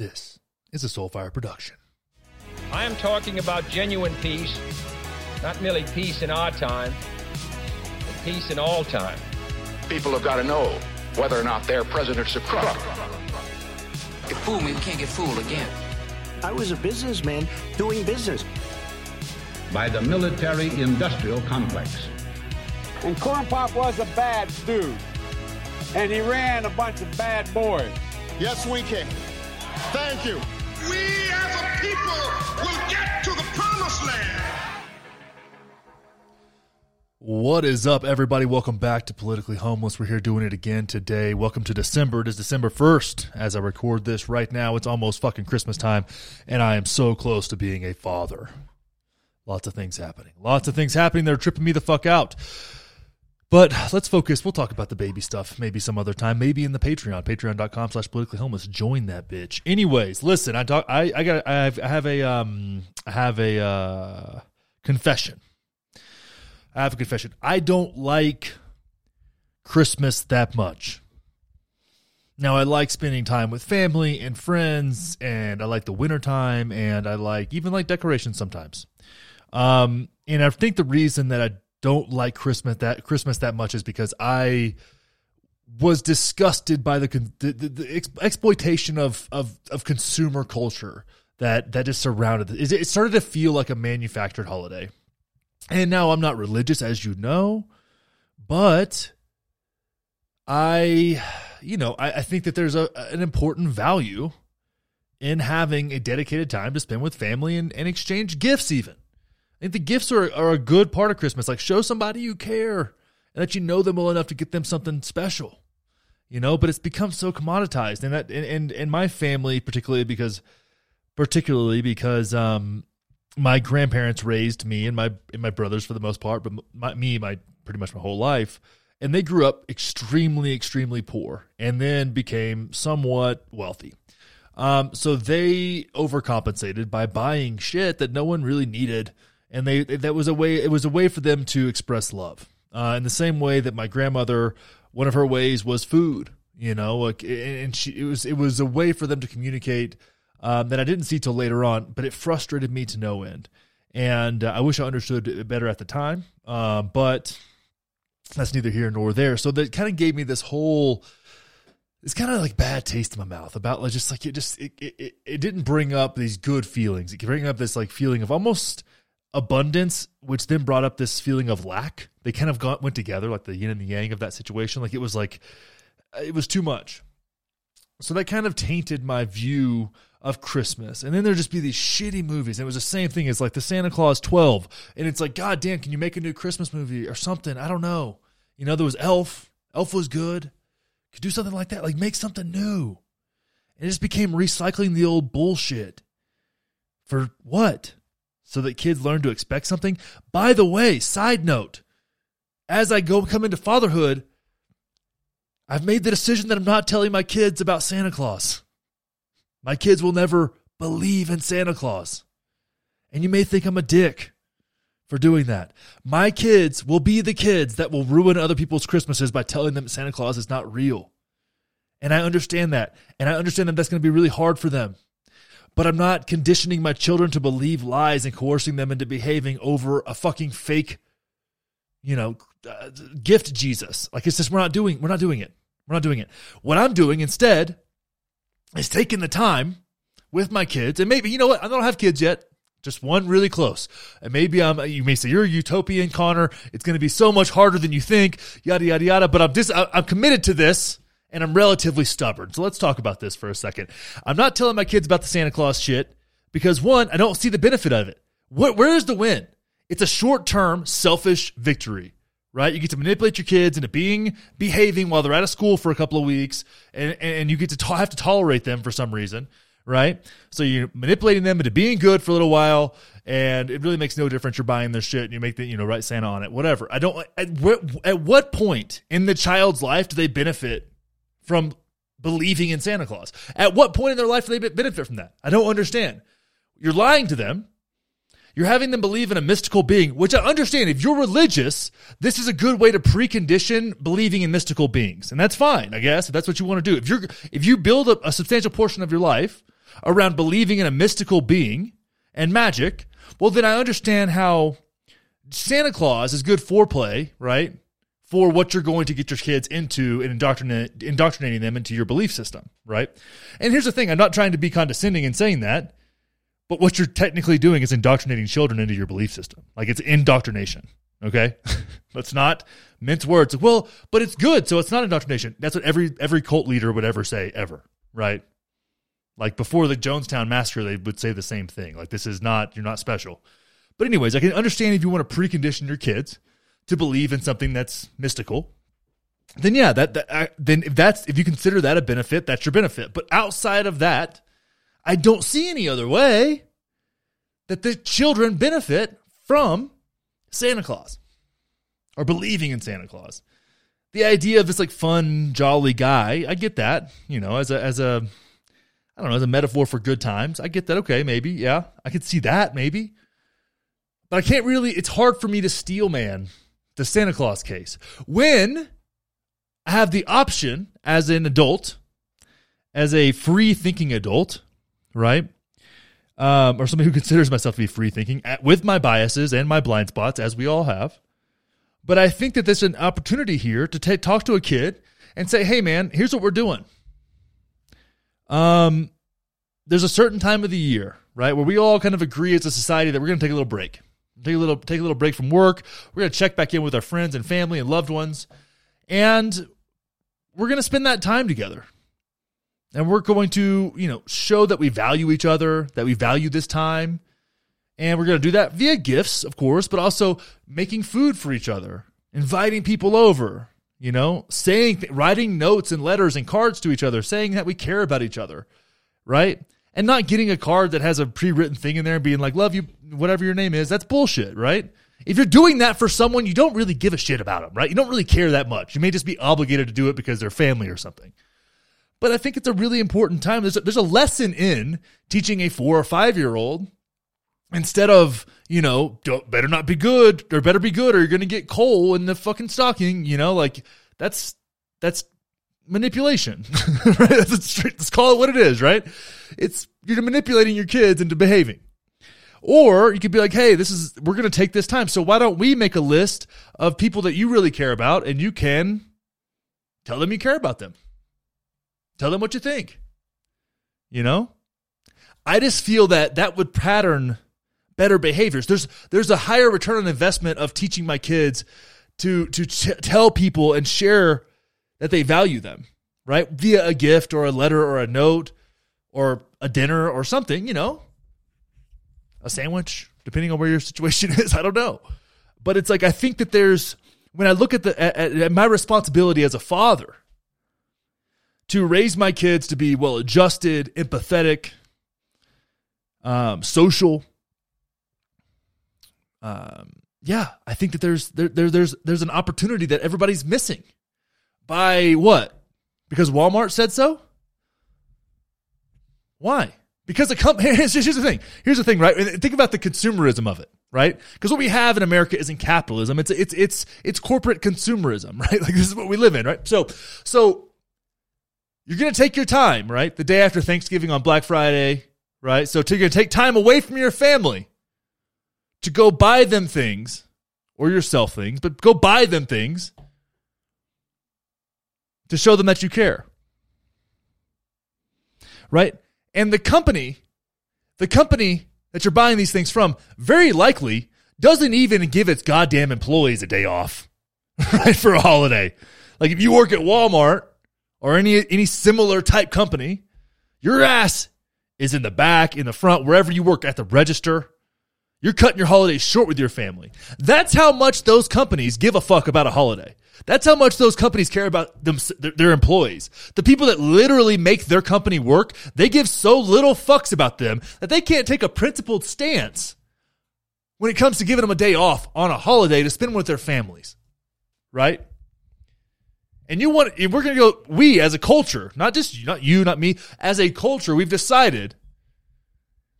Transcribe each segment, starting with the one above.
This is a Soulfire production. I am talking about genuine peace, not merely peace in our time, but peace in all time. People have got to know whether or not their president's a crook. You fool me, we can't get fooled again. I was a businessman doing business. by the military industrial complex. And Corn Pop was a bad dude. And he ran a bunch of bad boys. Yes, we can. Thank you. We as a people will get to the promised land. What is up, everybody? Welcome back to Politically Homeless. We're here doing it again today. Welcome to December. It is December 1st as I record this right now. It's almost fucking Christmas time, and I am so close to being a father. Lots of things happening. Lots of things happening that are tripping me the fuck out. But let's focus. We'll talk about the baby stuff maybe some other time. Maybe in the Patreon, patreon.com slash politically homeless. Join that bitch. Anyways, listen, I talk I, I got I have, I have a um I have a uh confession. I have a confession. I don't like Christmas that much. Now I like spending time with family and friends and I like the wintertime and I like even like decorations sometimes. Um and I think the reason that I don't like Christmas that Christmas that much is because I was disgusted by the the, the, the ex- exploitation of, of of consumer culture that that just surrounded it. It started to feel like a manufactured holiday. And now I'm not religious, as you know, but I, you know, I, I think that there's a an important value in having a dedicated time to spend with family and, and exchange gifts even. I think the gifts are, are a good part of Christmas. Like show somebody you care and that you know them well enough to get them something special. You know, but it's become so commoditized. And that and and, and my family particularly because particularly because um my grandparents raised me and my and my brothers for the most part, but my, me my pretty much my whole life, and they grew up extremely extremely poor, and then became somewhat wealthy. Um, so they overcompensated by buying shit that no one really needed, and they that was a way it was a way for them to express love. Uh, in the same way that my grandmother, one of her ways was food. You know, like, and she it was it was a way for them to communicate um, that I didn't see till later on, but it frustrated me to no end. And uh, I wish I understood it better at the time, uh, but that's neither here nor there. So that kind of gave me this whole, it's kind of like bad taste in my mouth about like just like it just it, it it didn't bring up these good feelings. It bring up this like feeling of almost abundance, which then brought up this feeling of lack. They kind of got, went together, like the yin and the yang of that situation. Like it was like it was too much. So that kind of tainted my view of Christmas. And then there'd just be these shitty movies. And it was the same thing as like the Santa Claus 12. And it's like, God damn, can you make a new Christmas movie or something? I don't know. You know, there was Elf. Elf was good. Could do something like that. Like make something new. And it just became recycling the old bullshit. For what? So that kids learn to expect something? By the way, side note, as I go come into fatherhood, I've made the decision that I'm not telling my kids about Santa Claus. My kids will never believe in Santa Claus. And you may think I'm a dick for doing that. My kids will be the kids that will ruin other people's Christmases by telling them Santa Claus is not real. And I understand that. And I understand that that's going to be really hard for them. But I'm not conditioning my children to believe lies and coercing them into behaving over a fucking fake, you know, uh, gift Jesus. Like it's just we're not doing we're not doing it. We're not doing it. What I'm doing instead is taking the time with my kids, and maybe you know what? I don't have kids yet. Just one really close. And maybe I'm. You may say you're a utopian, Connor. It's going to be so much harder than you think. Yada yada yada. But I'm just. I'm committed to this, and I'm relatively stubborn. So let's talk about this for a second. I'm not telling my kids about the Santa Claus shit because one, I don't see the benefit of it. Where, where is the win? It's a short term, selfish victory right? You get to manipulate your kids into being behaving while they're out of school for a couple of weeks, and and you get to to- have to tolerate them for some reason, right? So you're manipulating them into being good for a little while, and it really makes no difference. You're buying their shit, and you make the you know write Santa on it, whatever. I don't. At at what point in the child's life do they benefit from believing in Santa Claus? At what point in their life do they benefit from that? I don't understand. You're lying to them. You're having them believe in a mystical being, which I understand. If you're religious, this is a good way to precondition believing in mystical beings, and that's fine, I guess. If that's what you want to do, if you're if you build a, a substantial portion of your life around believing in a mystical being and magic, well, then I understand how Santa Claus is good foreplay, right? For what you're going to get your kids into and indoctrinate, indoctrinating them into your belief system, right? And here's the thing I'm not trying to be condescending in saying that, but what you're technically doing is indoctrinating children into your belief system. Like it's indoctrination, okay? Let's not mince words. Well, but it's good, so it's not indoctrination. That's what every every cult leader would ever say, ever, right? Like before the Jonestown massacre, they would say the same thing. Like this is not you're not special. But anyways, I can understand if you want to precondition your kids to believe in something that's mystical. Then yeah, that, that I, then if that's if you consider that a benefit, that's your benefit. But outside of that, I don't see any other way that the children benefit from Santa Claus or believing in Santa Claus. The idea of this like fun, jolly guy, I get that, you know, as a as a I don't know, as a metaphor for good times. I get that. Okay, maybe. Yeah. I could see that maybe. But I can't really, it's hard for me to steel man the Santa Claus case. When I have the option as an adult, as a free thinking adult, right? Um, or somebody who considers myself to be free thinking with my biases and my blind spots, as we all have. But I think that there's an opportunity here to t- talk to a kid and say, hey, man, here's what we're doing. Um, there's a certain time of the year, right, where we all kind of agree as a society that we're going to take a little break take a little take a little break from work. We're to check back in with our friends and family and loved ones, and we're to spend that time together. And we're going to, you know, show that we value each other, that we value this time. And we're going to do that via gifts, of course, but also making food for each other, inviting people over, you know, saying, writing notes and letters and cards to each other, saying that we care about each other, right? And not getting a card that has a pre-written thing in there and being like love you whatever your name is that's bullshit right? If you're doing that for someone you don't really give a shit about them right? You don't really care that much. You may just be obligated to do it because they're family or something. But i think it's a really important time. There's a, there's a lesson in teaching a four or five year old instead of you know better not be good or better be good or you're gonna get coal in the fucking stocking you know? Like that's that's manipulation. right? Let's, call it what it is, right? It's you're manipulating your kids into behaving. Or you could be like, hey, this is we're gonna take this time. So why don't we make a list of people that you really care about and you can tell them you care about them. Tell them what you think. You know? I just feel that that would pattern better behaviors. There's there's a higher return on investment of teaching my kids to to tell people and share that they value them, right? Via a gift or a letter or a note or a dinner or something, you know, a sandwich, depending on where your situation is. I don't know. But it's like, I think that there's, when I look at the, at, at my responsibility as a father to raise my kids to be well adjusted, empathetic, um, social, um, yeah, I think that there's there, there there's there's an opportunity that everybody's missing. By what? Because Walmart said so? Why? Because the company, here's, here's the thing. Here's the thing, right? Think about the consumerism of it, right? Because what we have in America isn't capitalism. It's, it's, it's, it's corporate consumerism, right? Like this is what we live in, right? So, so you're going to take your time, right? The day after Thanksgiving on Black Friday, right? So you're to take time away from your family to go buy them things or yourself things, but go buy them things to show them that you care. Right? And the company, the company that you're buying these things from, very likely doesn't even give its goddamn employees a day off, right? For a holiday. Like if you work at Walmart or any any similar type company, your ass is in the back, in the front, wherever you work at the register. You're cutting your holidays short with your family. That's how much those companies give a fuck about a holiday. That's how much those companies care about them, their employees. The people that literally make their company work, they give so little fucks about them that they can't take a principled stance when it comes to giving them a day off on a holiday to spend with their families. Right? And you want, we're going to go, we as a culture, not just you, not you, not me, as a culture, we've decided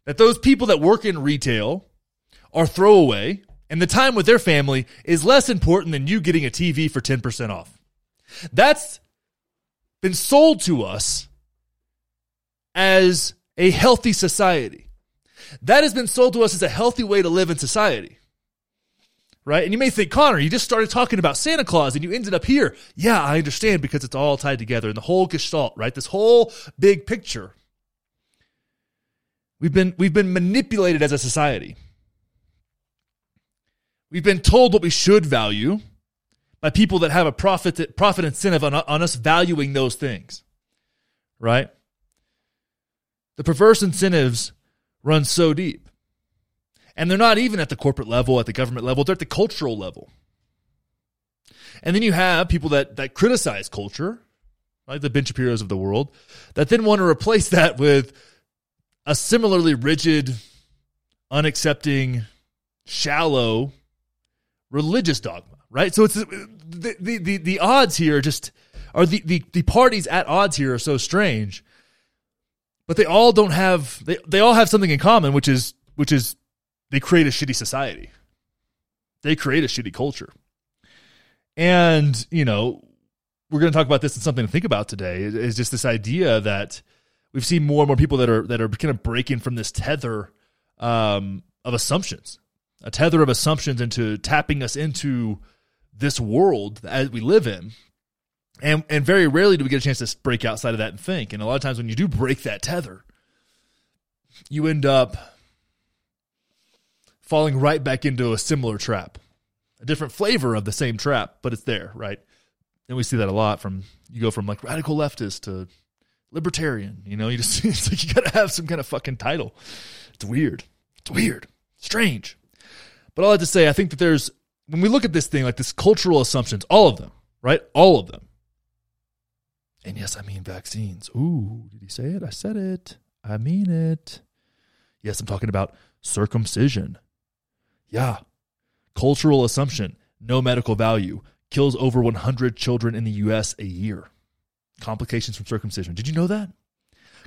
that those people that work in retail are throwaway and the time with their family is less important than you getting a TV for 10% off. That's been sold to us as a healthy society. That has been sold to us as a healthy way to live in society. Right? And you may think, Connor, you just started talking about Santa Claus and you ended up here. Yeah, I understand because it's all tied together in the whole gestalt, right? This whole big picture. We've been we've been manipulated as a society. We've been told what we should value by people that have a profit profit incentive on, on us valuing those things. Right? The perverse incentives run so deep. And they're not even at the corporate level, at the government level, they're at the cultural level. And then you have people that, that criticize culture, like the Ben Shapiro's of the world, that then want to replace that with a similarly rigid, unaccepting, shallow religious dogma, right? So it's the the the, the odds here just are the, the the parties at odds here are so strange but they all don't have they, they all have something in common which is which is they create a shitty society. They create a shitty culture. And you know we're going to talk about this and something to think about today is just this idea that we've seen more and more people that are that are kind of breaking from this tether um, of assumptions a tether of assumptions into tapping us into this world that we live in and and very rarely do we get a chance to break outside of that and think. And a lot of times when you do break that tether, you end up falling right back into a similar trap. A different flavor of the same trap, but it's there, right? And we see that a lot from you go from like radical leftist to libertarian, you know, you just it's like you got to have some kind of fucking title. It's weird. It's weird. Strange. But all I have to say, I think that there's when we look at this thing like this cultural assumptions, all of them, right? All of them and yes, I mean vaccines. Ooh, did he say it? I said it. I mean it. Yes, I'm talking about circumcision. Yeah. Cultural assumption, no medical value, kills over 100 children in the U.S. a year. Complications from circumcision. Did you know that?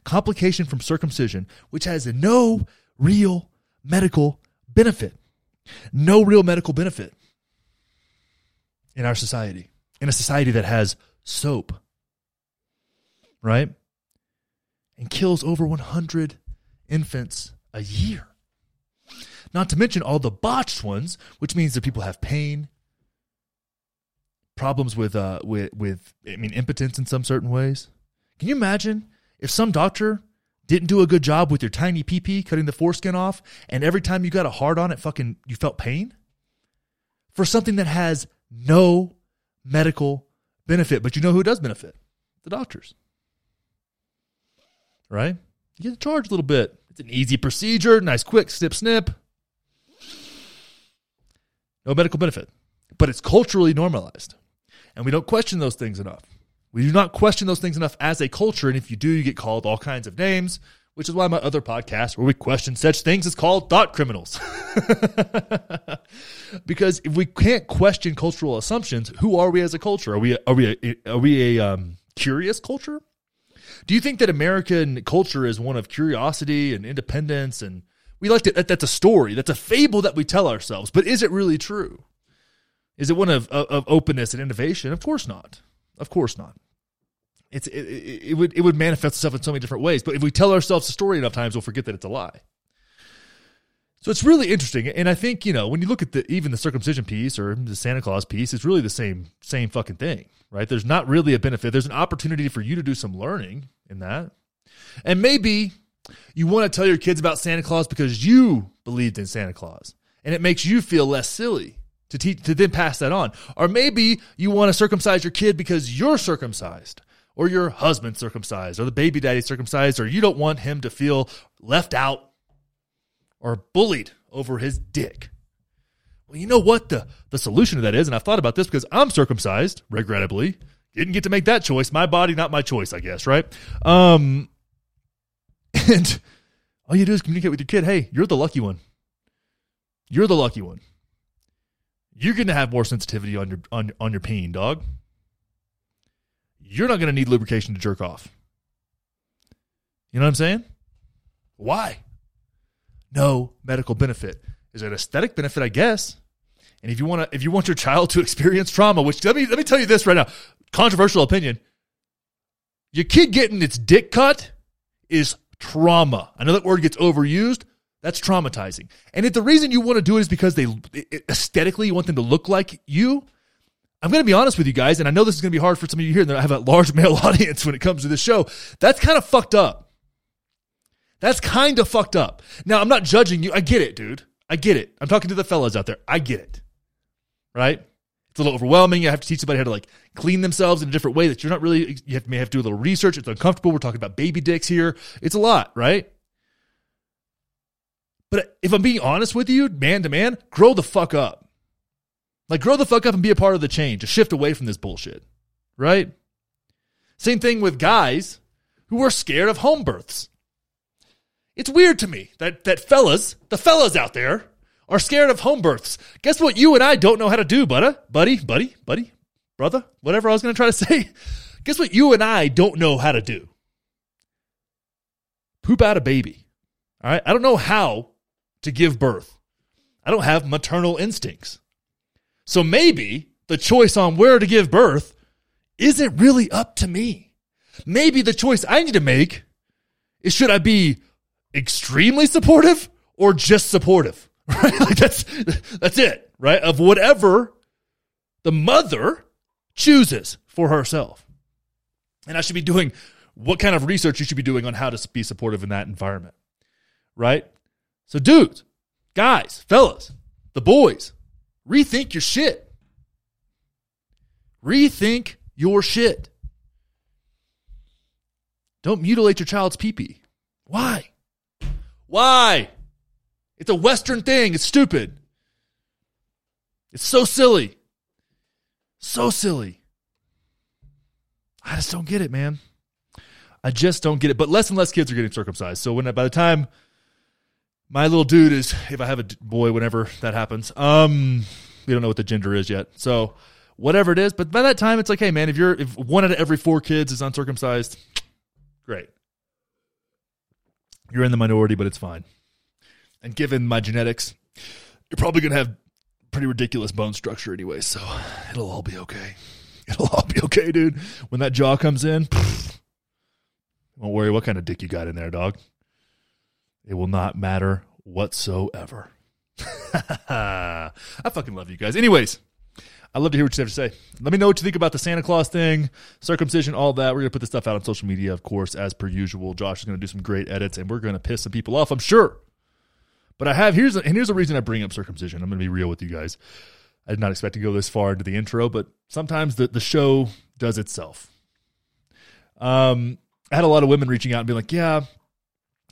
Complication from circumcision, which has no real medical benefit. No real medical benefit in our society. In a society that has soap right? And kills over 100 infants a year. Not to mention all the botched ones, which means that people have pain, problems with uh with with I mean impotence in some certain ways. Can you imagine if some doctor didn't do a good job with your tiny PP cutting the foreskin off, and every time you got a hard on it, fucking you felt pain for something that has no medical benefit. But you know who does benefit? The doctors right? You get charged a little bit. It's an easy procedure, nice, quick, snip, snip. No medical benefit, but it's culturally normalized. And we don't question those things enough. We do not question those things enough as a culture. And if you do, you get called all kinds of names, which is why my other podcast, where we question such things, is called Thought Criminals. because if we can't question cultural assumptions, who are we as a culture? Are we are we a, are we a um, curious culture? Do you think that American culture is one of curiosity and independence and we like to that's a story, that's a fable that we tell ourselves, but is it really true? Is it one of, of, of openness and innovation? Of course not. Of course not. It's it, it, would it would manifest itself in so many different ways, but if we tell ourselves a story enough times, we'll forget that it's a lie. So it's really interesting, and I think you know when you look at the even the circumcision piece or the Santa Claus piece, it's really the same same fucking thing, right? There's not really a benefit. There's an opportunity for you to do some learning in that, and maybe you want to tell your kids about Santa Claus because you believed in Santa Claus, and it makes you feel less silly to teach to then pass that on, or maybe you want to circumcise your kid because you're circumcised. Or your husband circumcised, or the baby daddy circumcised, or you don't want him to feel left out or bullied over his dick. Well, you know what the, the solution to that is? And I've thought about this because I'm circumcised, regrettably. Didn't get to make that choice. My body, not my choice, I guess, right? Um, and all you do is communicate with your kid hey, you're the lucky one. You're the lucky one. You're going to have more sensitivity on your on, on your peen, dog. You're not going to need lubrication to jerk off. You know what I'm saying? Why? no medical benefit. Is it an aesthetic benefit? I guess. And if you want to, if you want your child to experience trauma, which let me let me tell you this right now, controversial opinion. Your kid getting its dick cut is Trauma. I know that word gets overused. That's traumatizing. And if the reason you want to do it is because they aesthetically you want them to look like you, I'm going to be honest with you guys, and I know this is going to be hard for some of you here that I have a large male audience when it comes to this show. That's kind of fucked up. That's kind of fucked up. Now, I'm not judging you. I get it, dude. I get it. I'm talking to the fellas out there. I get it. Right? It's a little overwhelming. You have to teach somebody how to like clean themselves in a different way that you're not really, you have, may have to do a little research. It's uncomfortable. We're talking about baby dicks here. It's a lot, right? But if I'm being honest with you, man to man, grow the fuck up. Like, grow the fuck up and be a part of the change, to shift away from this bullshit, right? Same thing with guys who are scared of home births. It's weird to me that, that fellas, the fellas out there, are scared of home births. Guess what you and I don't know how to do, buddy, buddy, buddy, buddy, brother, whatever I was going to try to say. Guess what you and I don't know how to do? Poop out a baby. All right. I don't know how to give birth. I don't have maternal instincts. So maybe the choice on where to give birth isn't really up to me. Maybe the choice I need to make is should I be extremely supportive or just supportive? Right? Like that's that's it, right? Of whatever the mother chooses for herself. And I should be doing what kind of research you should be doing on how to be supportive in that environment. Right? So dudes, guys, fellas, the boys, rethink your shit. Rethink your shit. Don't mutilate your child's peepee. Why? Why? It's a Western thing. It's stupid. It's so silly. So silly. I just don't get it, man. I just don't get it. But less and less kids are getting circumcised. So when by the time my little dude is, if I have a boy, whenever that happens, um, we don't know what the gender is yet. So whatever it is, but by that time, it's like, hey, man, if you're if one out of every four kids is uncircumcised, great. You're in the minority, but it's fine. And given my genetics, you're probably going to have pretty ridiculous bone structure anyway, so it'll all be okay. It'll all be okay, dude. When that jaw comes in, pff, don't worry what kind of dick you got in there, dog. It will not matter whatsoever. I fucking love you guys. Anyways, I'd love to hear what you have to say. Let me know what you think about the Santa Claus thing, circumcision, all that. We're going to put this stuff out on social media, of course, as per usual. Josh is going to do some great edits, and we're going to piss some people off, I'm sure. But I have, here's, a, and here's the reason I bring up circumcision. I'm going to be real with you guys. I did not expect to go this far into the intro, but sometimes the, the show does itself. Um, I had a lot of women reaching out and being like, yeah,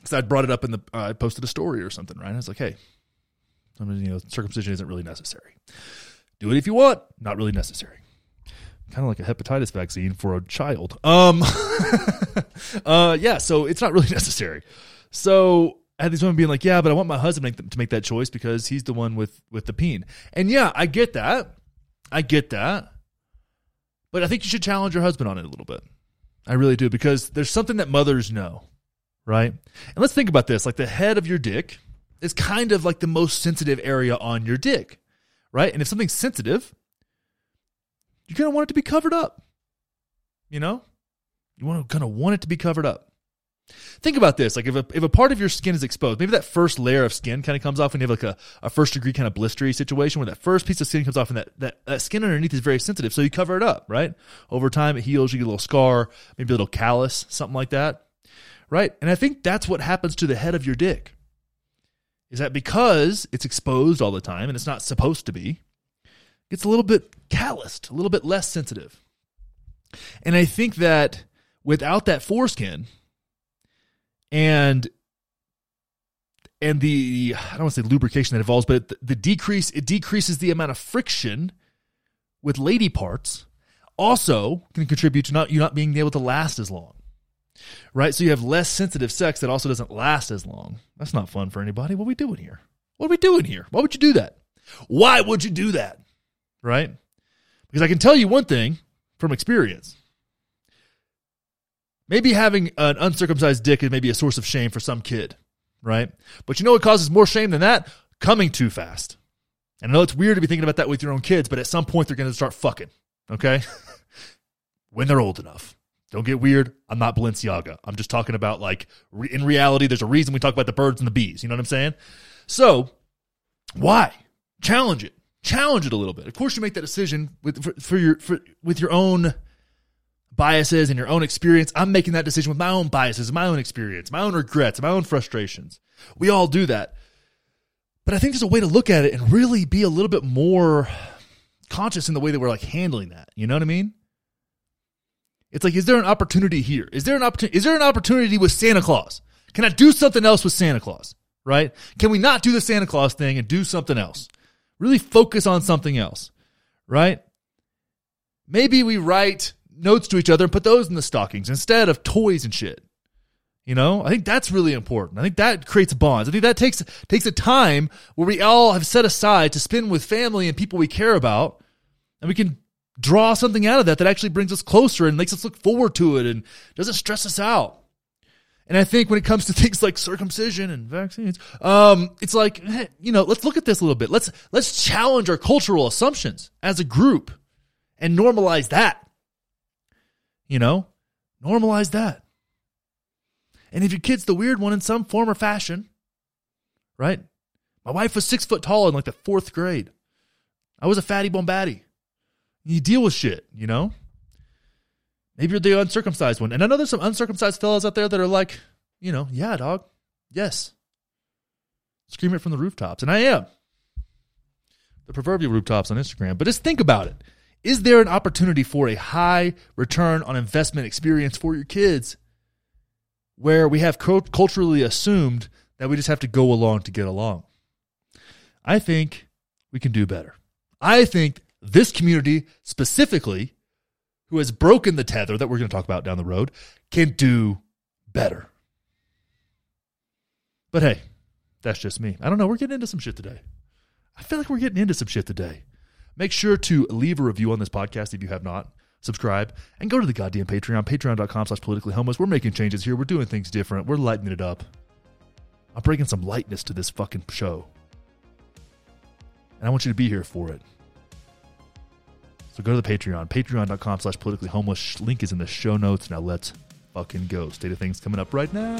because I brought it up in the, uh, I posted a story or something, right? I was like, hey, I mean, you know, circumcision isn't really necessary. Do it if you want. Not really necessary. Kind of like a hepatitis vaccine for a child. Um, uh, yeah. So it's not really necessary. So I had these women being like, "Yeah, but I want my husband make, to make that choice because he's the one with with the peen." And yeah, I get that. I get that. But I think you should challenge your husband on it a little bit. I really do because there's something that mothers know, right? And let's think about this: like the head of your dick is kind of like the most sensitive area on your dick right? And if something's sensitive, you're going to want it to be covered up. You know? You want to kind of want it to be covered up. Think about this. Like if a, if a part of your skin is exposed, maybe that first layer of skin kind of comes off when you have like a, a first degree kind of blistery situation where that first piece of skin comes off and that, that, that skin underneath is very sensitive. So you cover it up, right? Over time it heals, you get a little scar, maybe a little callus, something like that. Right? And I think that's what happens to the head of your dick is that because it's exposed all the time and it's not supposed to be, gets a little bit calloused, a little bit less sensitive. And I think that without that foreskin and and the I don't want to say lubrication that involves, but the, the decrease it decreases the amount of friction with lady parts. Also, can contribute to not you not being able to last as long right? So you have less sensitive sex that also doesn't last as long. That's not fun for anybody. What are we doing here? What are we doing here? Why would you do that? Why would you do that? Right? Because I can tell you one thing from experience. Maybe having an uncircumcised dick is maybe a source of shame for some kid, right? But you know what causes more shame than that? Coming too fast. And I know it's weird to be thinking about that with your own kids, but at some point they're going to start fucking, okay? when they're old enough. Don't get weird. I'm not Balenciaga. I'm just talking about like re- in reality, there's a reason we talk about the birds and the bees. You know what I'm saying? So why challenge it? Challenge it a little bit. Of course, you make that decision with for, for your for, with your own biases and your own experience. I'm making that decision with my own biases, my own experience, my own regrets, my own frustrations. We all do that. But I think there's a way to look at it and really be a little bit more conscious in the way that we're like handling that. You know what I mean? It's like, is there an opportunity here? Is there an opportunity? Is there an opportunity with Santa Claus? Can I do something else with Santa Claus? Right? Can we not do the Santa Claus thing and do something else? Really focus on something else, right? Maybe we write notes to each other and put those in the stockings instead of toys and shit. You know, I think that's really important. I think that creates bonds. I think that takes takes a time where we all have set aside to spend with family and people we care about, and we can draw something out of that that actually brings us closer and makes us look forward to it and doesn't stress us out. And I think when it comes to things like circumcision and vaccines, um, it's like, you know, let's look at this a little bit. Let's let's challenge our cultural assumptions as a group and normalize that. You know, normalize that. And if your kid's the weird one in some form or fashion, right? My wife was six foot tall in like the fourth grade. I was a fatty bombatty. You deal with shit, you know? Maybe you're the uncircumcised one. And I know there's some uncircumcised fellas out there that are like, you know, yeah, dog. Yes. Scream it from the rooftops. And I am. The proverbial rooftops on Instagram. But just think about it. Is there an opportunity for a high return on investment experience for your kids where we have culturally assumed that we just have to go along to get along? I think we can do better. I think this community specifically, who has broken the tether that we're going to talk about down the road, can do better. But hey, that's just me. I don't know. We're getting into some shit today. I feel like we're getting into some shit today. Make sure to leave a review on this podcast if you have not. Subscribe and go to the goddamn Patreon, patreon.com slash politically homeless. We're making changes here. We're doing things different. We're lightening it up. I'm bringing some lightness to this fucking show. And I want you to be here for it. So go to the Patreon, patreon.com slash politically homeless. Link is in the show notes. Now let's fucking go. State of things coming up right now.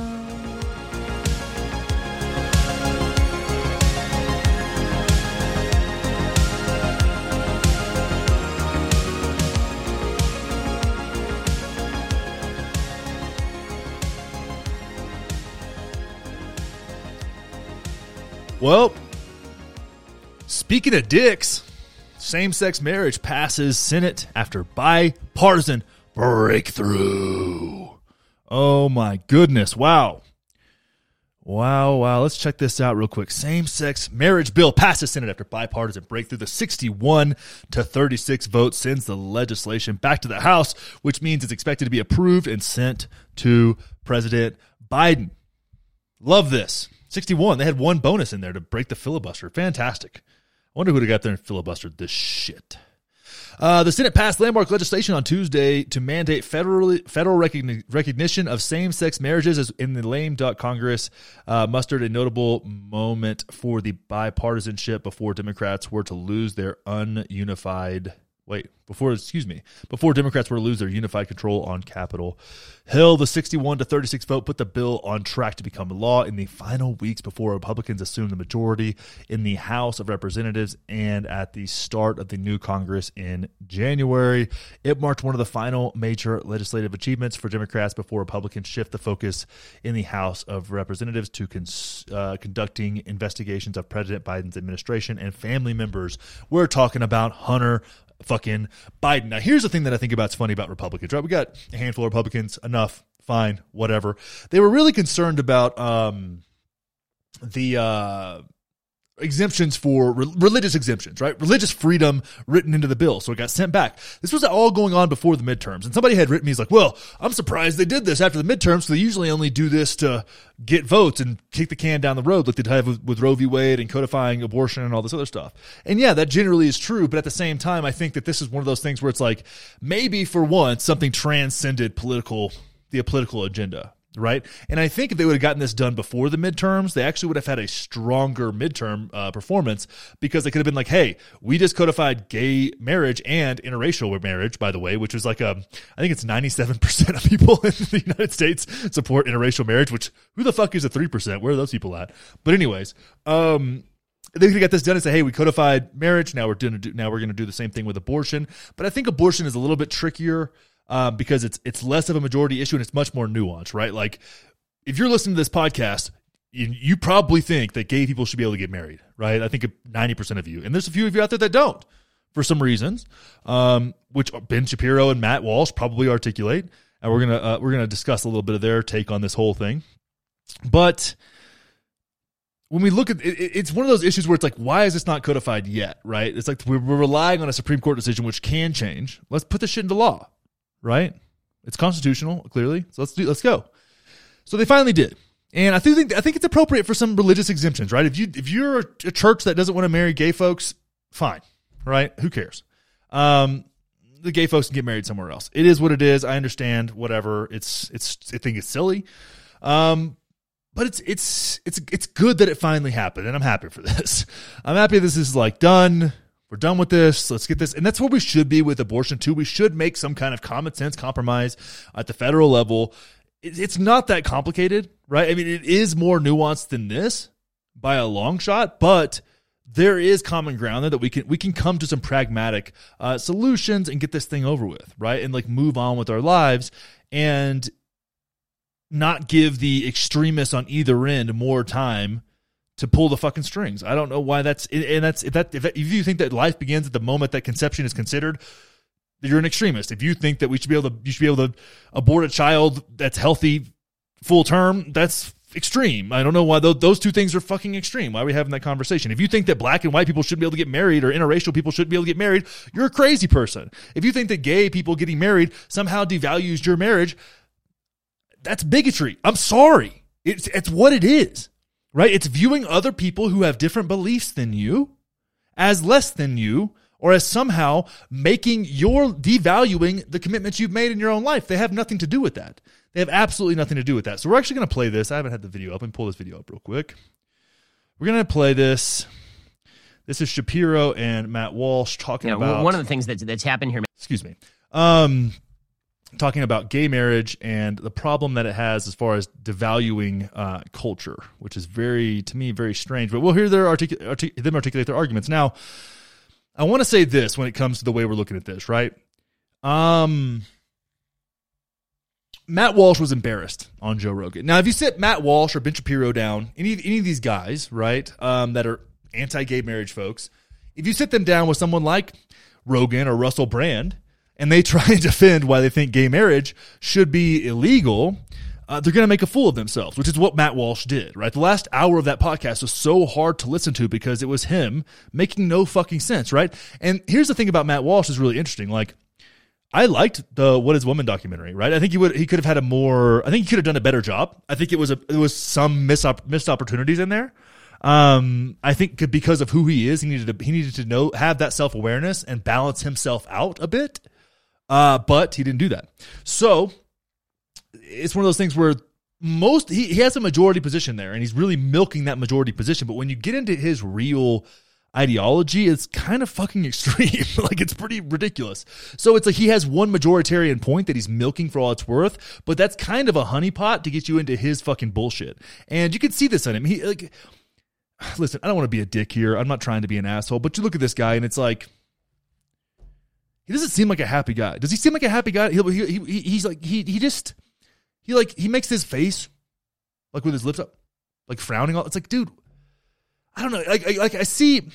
Well, speaking of dicks, same sex marriage passes Senate after bipartisan breakthrough. Oh my goodness. Wow. Wow, wow. Let's check this out real quick. Same sex marriage bill passes Senate after bipartisan breakthrough. The 61 to 36 vote sends the legislation back to the House, which means it's expected to be approved and sent to President Biden. Love this. 61. They had one bonus in there to break the filibuster. Fantastic. I wonder who would have got there and filibustered this shit. Uh, the Senate passed landmark legislation on Tuesday to mandate federal federal recogni- recognition of same sex marriages as in the lame duck Congress uh, mustered a notable moment for the bipartisanship before Democrats were to lose their ununified wait, before, excuse me, before Democrats were to lose their unified control on Capitol Hill, the 61 to 36 vote put the bill on track to become law in the final weeks before Republicans assumed the majority in the House of Representatives and at the start of the new Congress in January. It marked one of the final major legislative achievements for Democrats before Republicans shift the focus in the House of Representatives to cons- uh, conducting investigations of President Biden's administration and family members. We're talking about Hunter fucking Biden. Now, here's the thing that I think about it's funny about Republicans, right? We got a handful of Republicans, enough, fine, whatever. They were really concerned about um, the uh, exemptions for re- religious exemptions, right? Religious freedom written into the bill. So it got sent back. This was all going on before the midterms. And somebody had written me, he's like, well, I'm surprised they did this after the midterms. So they usually only do this to get votes and kick the can down the road like they have with, with Roe v. Wade and codifying abortion and all this other stuff. And yeah, that generally is true. But at the same time, I think that this is one of those things where it's like maybe for once something transcended political, the political agenda right? And I think if they would have gotten this done before the midterms, they actually would have had a stronger midterm uh, performance because they could have been like, "Hey, we just codified gay marriage and interracial marriage, by the way, which was like a, I think it's ninety seven percent of people in the United States support interracial marriage. Which who the fuck is a three percent? Where are those people at? But anyways, um, they could get this done and say, "Hey, we codified marriage. Now we're doing now we're going to do the same thing with abortion." But I think abortion is a little bit trickier um, because it's it's less of a majority issue and it's much more nuanced, right? Like if you're listening to this podcast, you, you probably think that gay people should be able to get married, right? I think ninety percent of you, and there's a few of you out there that don't for some reasons, um, which Ben Shapiro and Matt Walsh probably articulate, and we're gonna uh, we're gonna discuss a little bit of their take on this whole thing, but when we look at it, it's one of those issues where it's like, why is this not codified yet? Right? It's like we're, relying on a Supreme Court decision which can change. Let's put this shit into law right? It's constitutional, clearly. So let's do let's go. So they finally did. And I think I think it's appropriate for some religious exemptions, right? If you if you're a church that doesn't want to marry gay folks, fine, right? Who cares? Um, the gay folks can get married somewhere else. It is what it is. I understand. Whatever. It's it's. I think it's silly. Um, but it's it's it's it's good that it finally happened, and I'm happy for this. I'm happy this is like done. We're done with this. Let's get this. And that's where we should be with abortion, too. We should make some kind of common sense compromise at the federal level. It's not that complicated, right? I mean, it is more nuanced than this by a long shot, but there is common ground there that we can we can come to some pragmatic uh, solutions and get this thing over with, right? And like move on with our lives and not give the extremists on either end more time to pull the fucking strings. I don't know why that's and that's if that if, if you think that life begins at the moment that conception is considered, you're an extremist. If you think that we should be able to you should be able to abort a child that's healthy full term, that's extreme. I don't know why those, those two things are fucking extreme. Why are we having that conversation? If you think that black and white people should be able to get married or interracial people should be able to get married, you're a crazy person. If you think that gay people getting married somehow devalues your marriage, that's bigotry. I'm sorry. It's it's what it is right? It's viewing other people who have different beliefs than you as less than you or as somehow making your devaluing the commitments you've made in your own life. They have nothing to do with that. They have absolutely nothing to do with that. So we're actually going to play this. I haven't had the video up. Let me pull this video up real quick. We're going to play this. This is Shapiro and Matt Walsh talking yeah, about one of the things that's that's happened here. Excuse me. Um, talking about gay marriage and the problem that it has as far as devaluing uh, culture, which is very, to me, very strange. But we'll hear their artic- them articulate their arguments. Now, I want to say this when it comes to the way we're looking at this, right? Um, Matt Walsh was embarrassed on Joe Rogan. Now, if you sit Matt Walsh or Ben Shapiro down, any any of these guys, right, um, that are anti-gay marriage folks, if you sit them down with someone like Rogan or Russell Brand, and they try and defend why they think gay marriage should be illegal, uh, they're going to make a fool of themselves, which is what Matt Walsh did, right? The last hour of that podcast was so hard to listen to because it was him making no fucking sense, right? And here's the thing about Matt Walsh is really interesting. Like, I liked the What Is Woman documentary, right? I think he would he could have had a more I think he could have done a better job. I think it was a it was some missed missed opportunities in there. Um, I think because of who he is, he needed to he needed to know have that self awareness and balance himself out a bit. Uh, but he didn't do that. So it's one of those things where most he, he has a majority position there and he's really milking that majority position. But when you get into his real ideology, it's kind of fucking extreme. like it's pretty ridiculous. So it's like he has one majoritarian point that he's milking for all it's worth, but that's kind of a honeypot to get you into his fucking bullshit. And you can see this on him. He like listen, I don't want to be a dick here. I'm not trying to be an asshole, but you look at this guy and it's like he doesn't seem like a happy guy. Does he seem like a happy guy? He, he, he, he's like he he just he like he makes his face like with his lips up, like frowning. All it's like, dude, I don't know. Like I, like I see.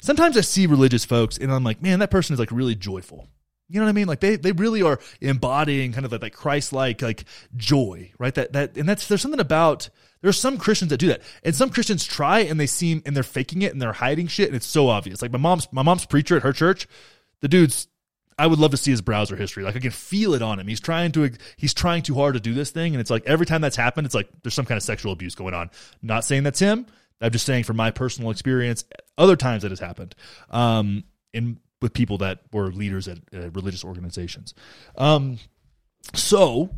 Sometimes I see religious folks, and I'm like, man, that person is like really joyful. You know what I mean? Like they they really are embodying kind of that like Christ like like joy, right? That that and that's there's something about there's some Christians that do that, and some Christians try and they seem and they're faking it and they're hiding shit, and it's so obvious. Like my mom's my mom's preacher at her church the dude's I would love to see his browser history. Like I can feel it on him. He's trying to he's trying too hard to do this thing, and it's like every time that's happened, it's like there's some kind of sexual abuse going on. Not saying that's him. I'm just saying from my personal experience, other times that has happened, um, in with people that were leaders at uh, religious organizations. Um, so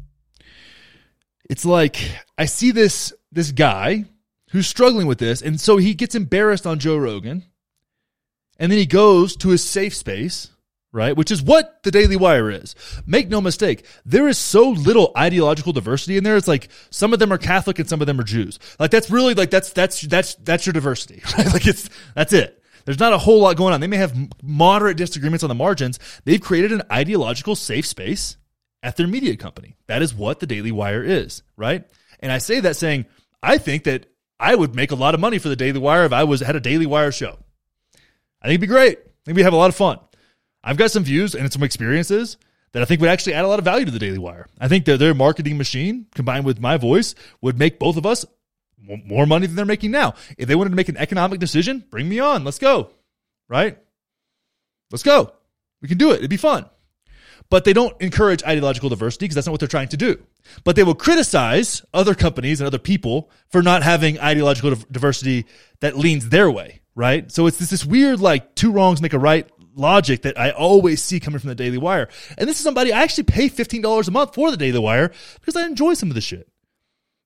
it's like I see this this guy who's struggling with this, and so he gets embarrassed on Joe Rogan, and then he goes to his safe space, right? Which is what the Daily Wire is. Make no mistake, there is so little ideological diversity in there. It's like some of them are Catholic and some of them are Jews. Like that's really like that's that's that's that's your diversity, right? Like it's that's it. There's not a whole lot going on. They may have moderate disagreements on the margins. They've created an ideological safe space at their media company. That is what the Daily Wire is, right? And I say that saying, I think that I would make a lot of money for the Daily Wire if I was had a Daily Wire show. I think it'd be great. I think we'd have a lot of fun. I've got some views and some experiences that I think would actually add a lot of value to the Daily Wire. I think that their marketing machine combined with my voice would make both of us more money than they're making now. If they wanted to make an economic decision, bring me on. Let's go. Right? Let's go. We can do it. It'd be fun but they don't encourage ideological diversity because that's not what they're trying to do. But they will criticize other companies and other people for not having ideological diversity that leans their way, right? So it's this, this weird, like, two wrongs make a right logic that I always see coming from the Daily Wire. And this is somebody I actually pay $15 a month for the Daily Wire because I enjoy some of the shit.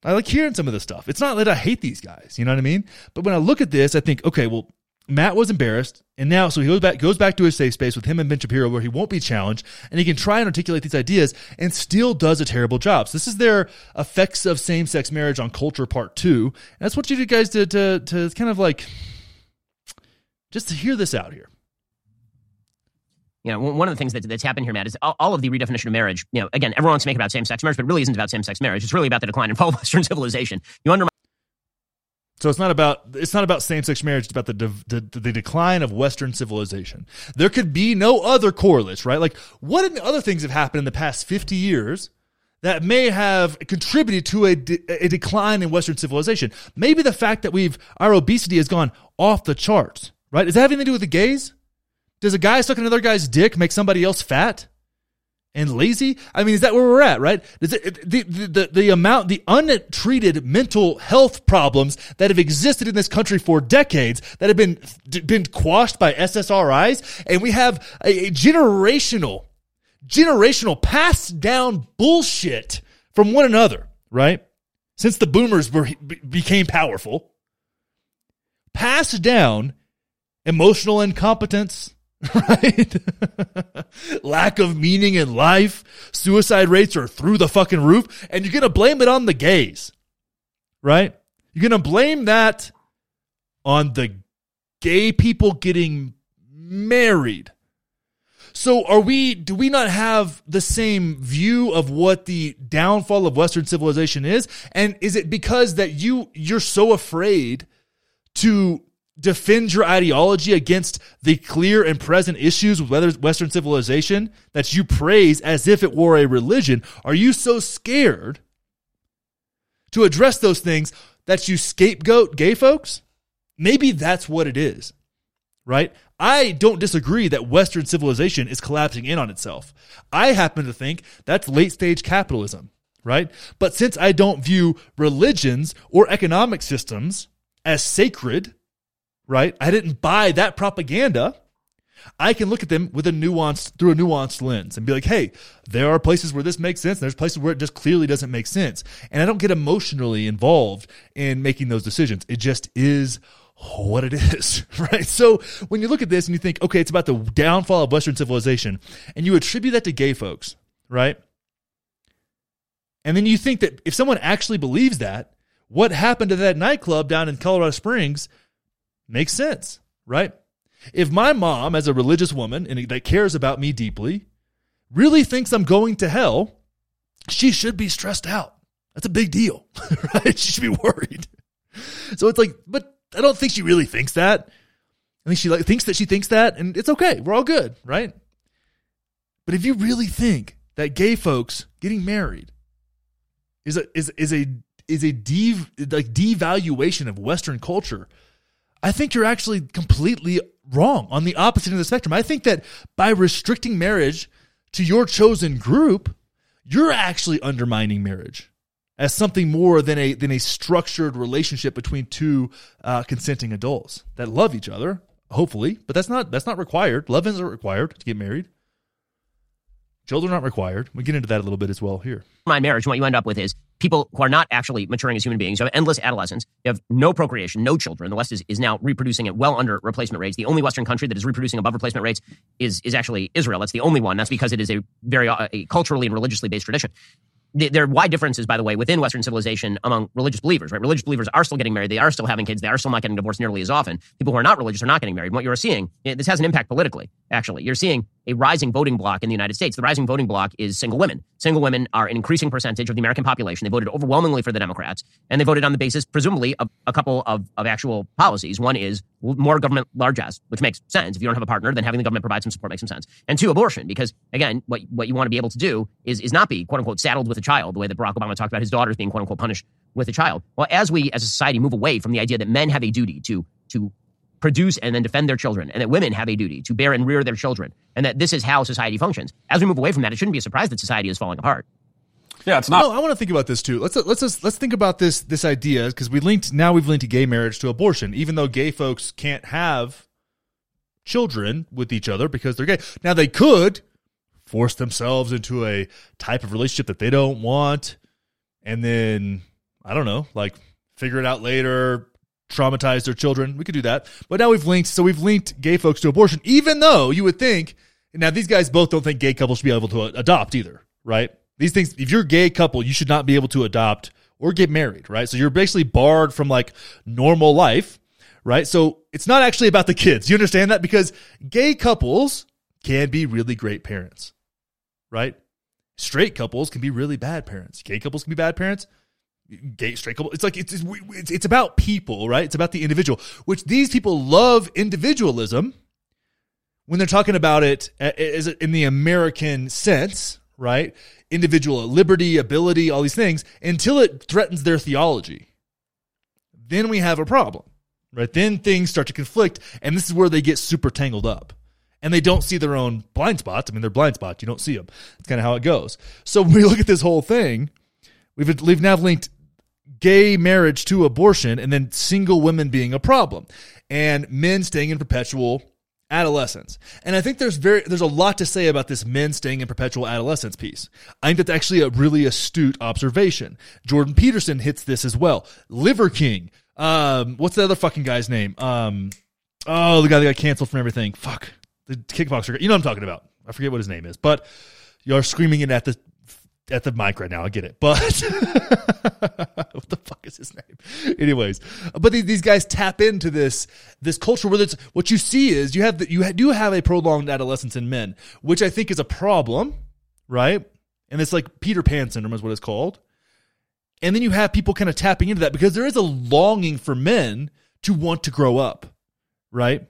I like hearing some of this stuff. It's not that I hate these guys, you know what I mean? But when I look at this, I think, okay, well, Matt was embarrassed, and now so he goes back goes back to his safe space with him and Ben Shapiro, where he won't be challenged, and he can try and articulate these ideas, and still does a terrible job. So this is their effects of same sex marriage on culture part two. And that's what you do guys to to to kind of like just to hear this out here. You know, one of the things that, that's happened here, Matt, is all, all, of the redefinition of marriage. You know, again, everyone wants to make about same-sex marriage, but it really isn't about same-sex marriage. It's really about the decline of all Western civilization. You undermine so it's not about it's not about same sex marriage. It's about the, the the decline of Western civilization. There could be no other correlates, right? Like what other things have happened in the past fifty years that may have contributed to a, de- a decline in Western civilization? Maybe the fact that we've our obesity has gone off the charts, right? Does that have anything to do with the gays? Does a guy sucking another guy's dick make somebody else fat? and lazy? I mean, is that where we're at, right? It, the, the, the amount, the untreated mental health problems that have existed in this country for decades that have been, been quashed by SSRIs. And we have a, a generational, generational passed down bullshit from one another, right? Since the boomers were, became powerful, passed down emotional incompetence, right? Lack of meaning in life. Suicide rates are through the fucking roof. And you're going to blame it on the gays, right? You're going to blame that on the gay people getting married. So are we do we not have the same view of what the downfall of western civilization is? And is it because that you you're so afraid to defend your ideology against the clear and present issues with Western civilization that you praise as if it were a religion? Are you so scared to address those things that you scapegoat gay folks? Maybe that's what it is, right? I don't disagree that Western civilization is collapsing in on itself. I happen to think that's late stage capitalism, right? But since I don't view religions or economic systems as sacred, right? I didn't buy that propaganda. I can look at them with a nuanced through a nuanced lens and be like, hey, there are places where this makes sense, and there's places where it just clearly doesn't make sense. And I don't get emotionally involved in making those decisions. It just is what it is, right? So when you look at this and you think, okay, it's about the downfall of Western civilization, and you attribute that to gay folks, right? And then you think that if someone actually believes that, what happened to that nightclub down in Colorado Springs Makes sense, right? If my mom, as a religious woman and that cares about me deeply, really thinks I'm going to hell, she should be stressed out. That's a big deal, right? She should be worried. So it's like, but I don't think she really thinks that. I think she like thinks that she thinks that, and it's okay. We're all good, right? But if you really think that gay folks getting married is a is is a is a dev, like devaluation of Western culture, I think you're actually completely wrong on the opposite end of the spectrum. I think that by restricting marriage to your chosen group, you're actually undermining marriage as something more than a than a structured relationship between two uh, consenting adults that love each other, hopefully. But that's not that's not required. Love isn't required to get married. Children aren't required. We get into that a little bit as well here. My marriage, what you end up with is people who are not actually maturing as human beings. You have endless adolescence. You have no procreation, no children. The West is, is now reproducing at well under replacement rates. The only Western country that is reproducing above replacement rates is, is actually Israel. That's the only one. That's because it is a very uh, a culturally and religiously based tradition there are wide differences, by the way, within Western civilization among religious believers, right? Religious believers are still getting married. They are still having kids. They are still not getting divorced nearly as often. People who are not religious are not getting married. And what you're seeing, this has an impact politically, actually. You're seeing a rising voting bloc in the United States. The rising voting bloc is single women. Single women are an increasing percentage of the American population. They voted overwhelmingly for the Democrats, and they voted on the basis, presumably, of a couple of, of actual policies. One is more government largesse, which makes sense. If you don't have a partner, then having the government provide some support makes some sense. And two, abortion, because again, what, what you want to be able to do is, is not be, quote unquote, saddled with a child, the way that Barack Obama talked about his daughters being, quote unquote, punished with a child. Well, as we as a society move away from the idea that men have a duty to, to produce and then defend their children, and that women have a duty to bear and rear their children, and that this is how society functions. As we move away from that, it shouldn't be a surprise that society is falling apart. Yeah, it's not. No, I want to think about this too. Let's let's just, let's think about this this idea because we linked now we've linked gay marriage to abortion, even though gay folks can't have children with each other because they're gay. Now they could force themselves into a type of relationship that they don't want, and then I don't know, like figure it out later, traumatize their children. We could do that. But now we've linked, so we've linked gay folks to abortion, even though you would think, now these guys both don't think gay couples should be able to adopt either, right? These things, if you're a gay couple, you should not be able to adopt or get married, right? So you're basically barred from like normal life, right? So it's not actually about the kids. You understand that? Because gay couples can be really great parents, right? Straight couples can be really bad parents. Gay couples can be bad parents gay straight couple it's like it's, it's it's about people right? It's about the individual which these people love individualism when they're talking about it as in the american sense right? Individual liberty ability all these things until it threatens their theology. Then we have a problem right? Then things start to conflict and this is where they get super tangled up. And they don't see their own blind spots. I mean they're blind spots. You don't see them it's kind of how it goes. So when we look at this whole thing. We've, we've now linked gay marriage to abortion and then single women being a problem and men staying in perpetual adolescence. And I think there's very there's a lot to say about this men staying in perpetual adolescence piece. I think that's actually a really astute observation. Jordan Peterson hits this as well. Liver King. Um, what's the other fucking guy's name? Um, oh, the guy that got canceled from everything. Fuck. The kickboxer. You know what I'm talking about. I forget what his name is, but you're screaming it at the at the mic right now. I get it, but what the fuck is his name? Anyways, but these, these guys tap into this this culture where it's what you see is you have the, you do have a prolonged adolescence in men, which I think is a problem, right? And it's like Peter Pan syndrome is what it's called. And then you have people kind of tapping into that because there is a longing for men to want to grow up, right?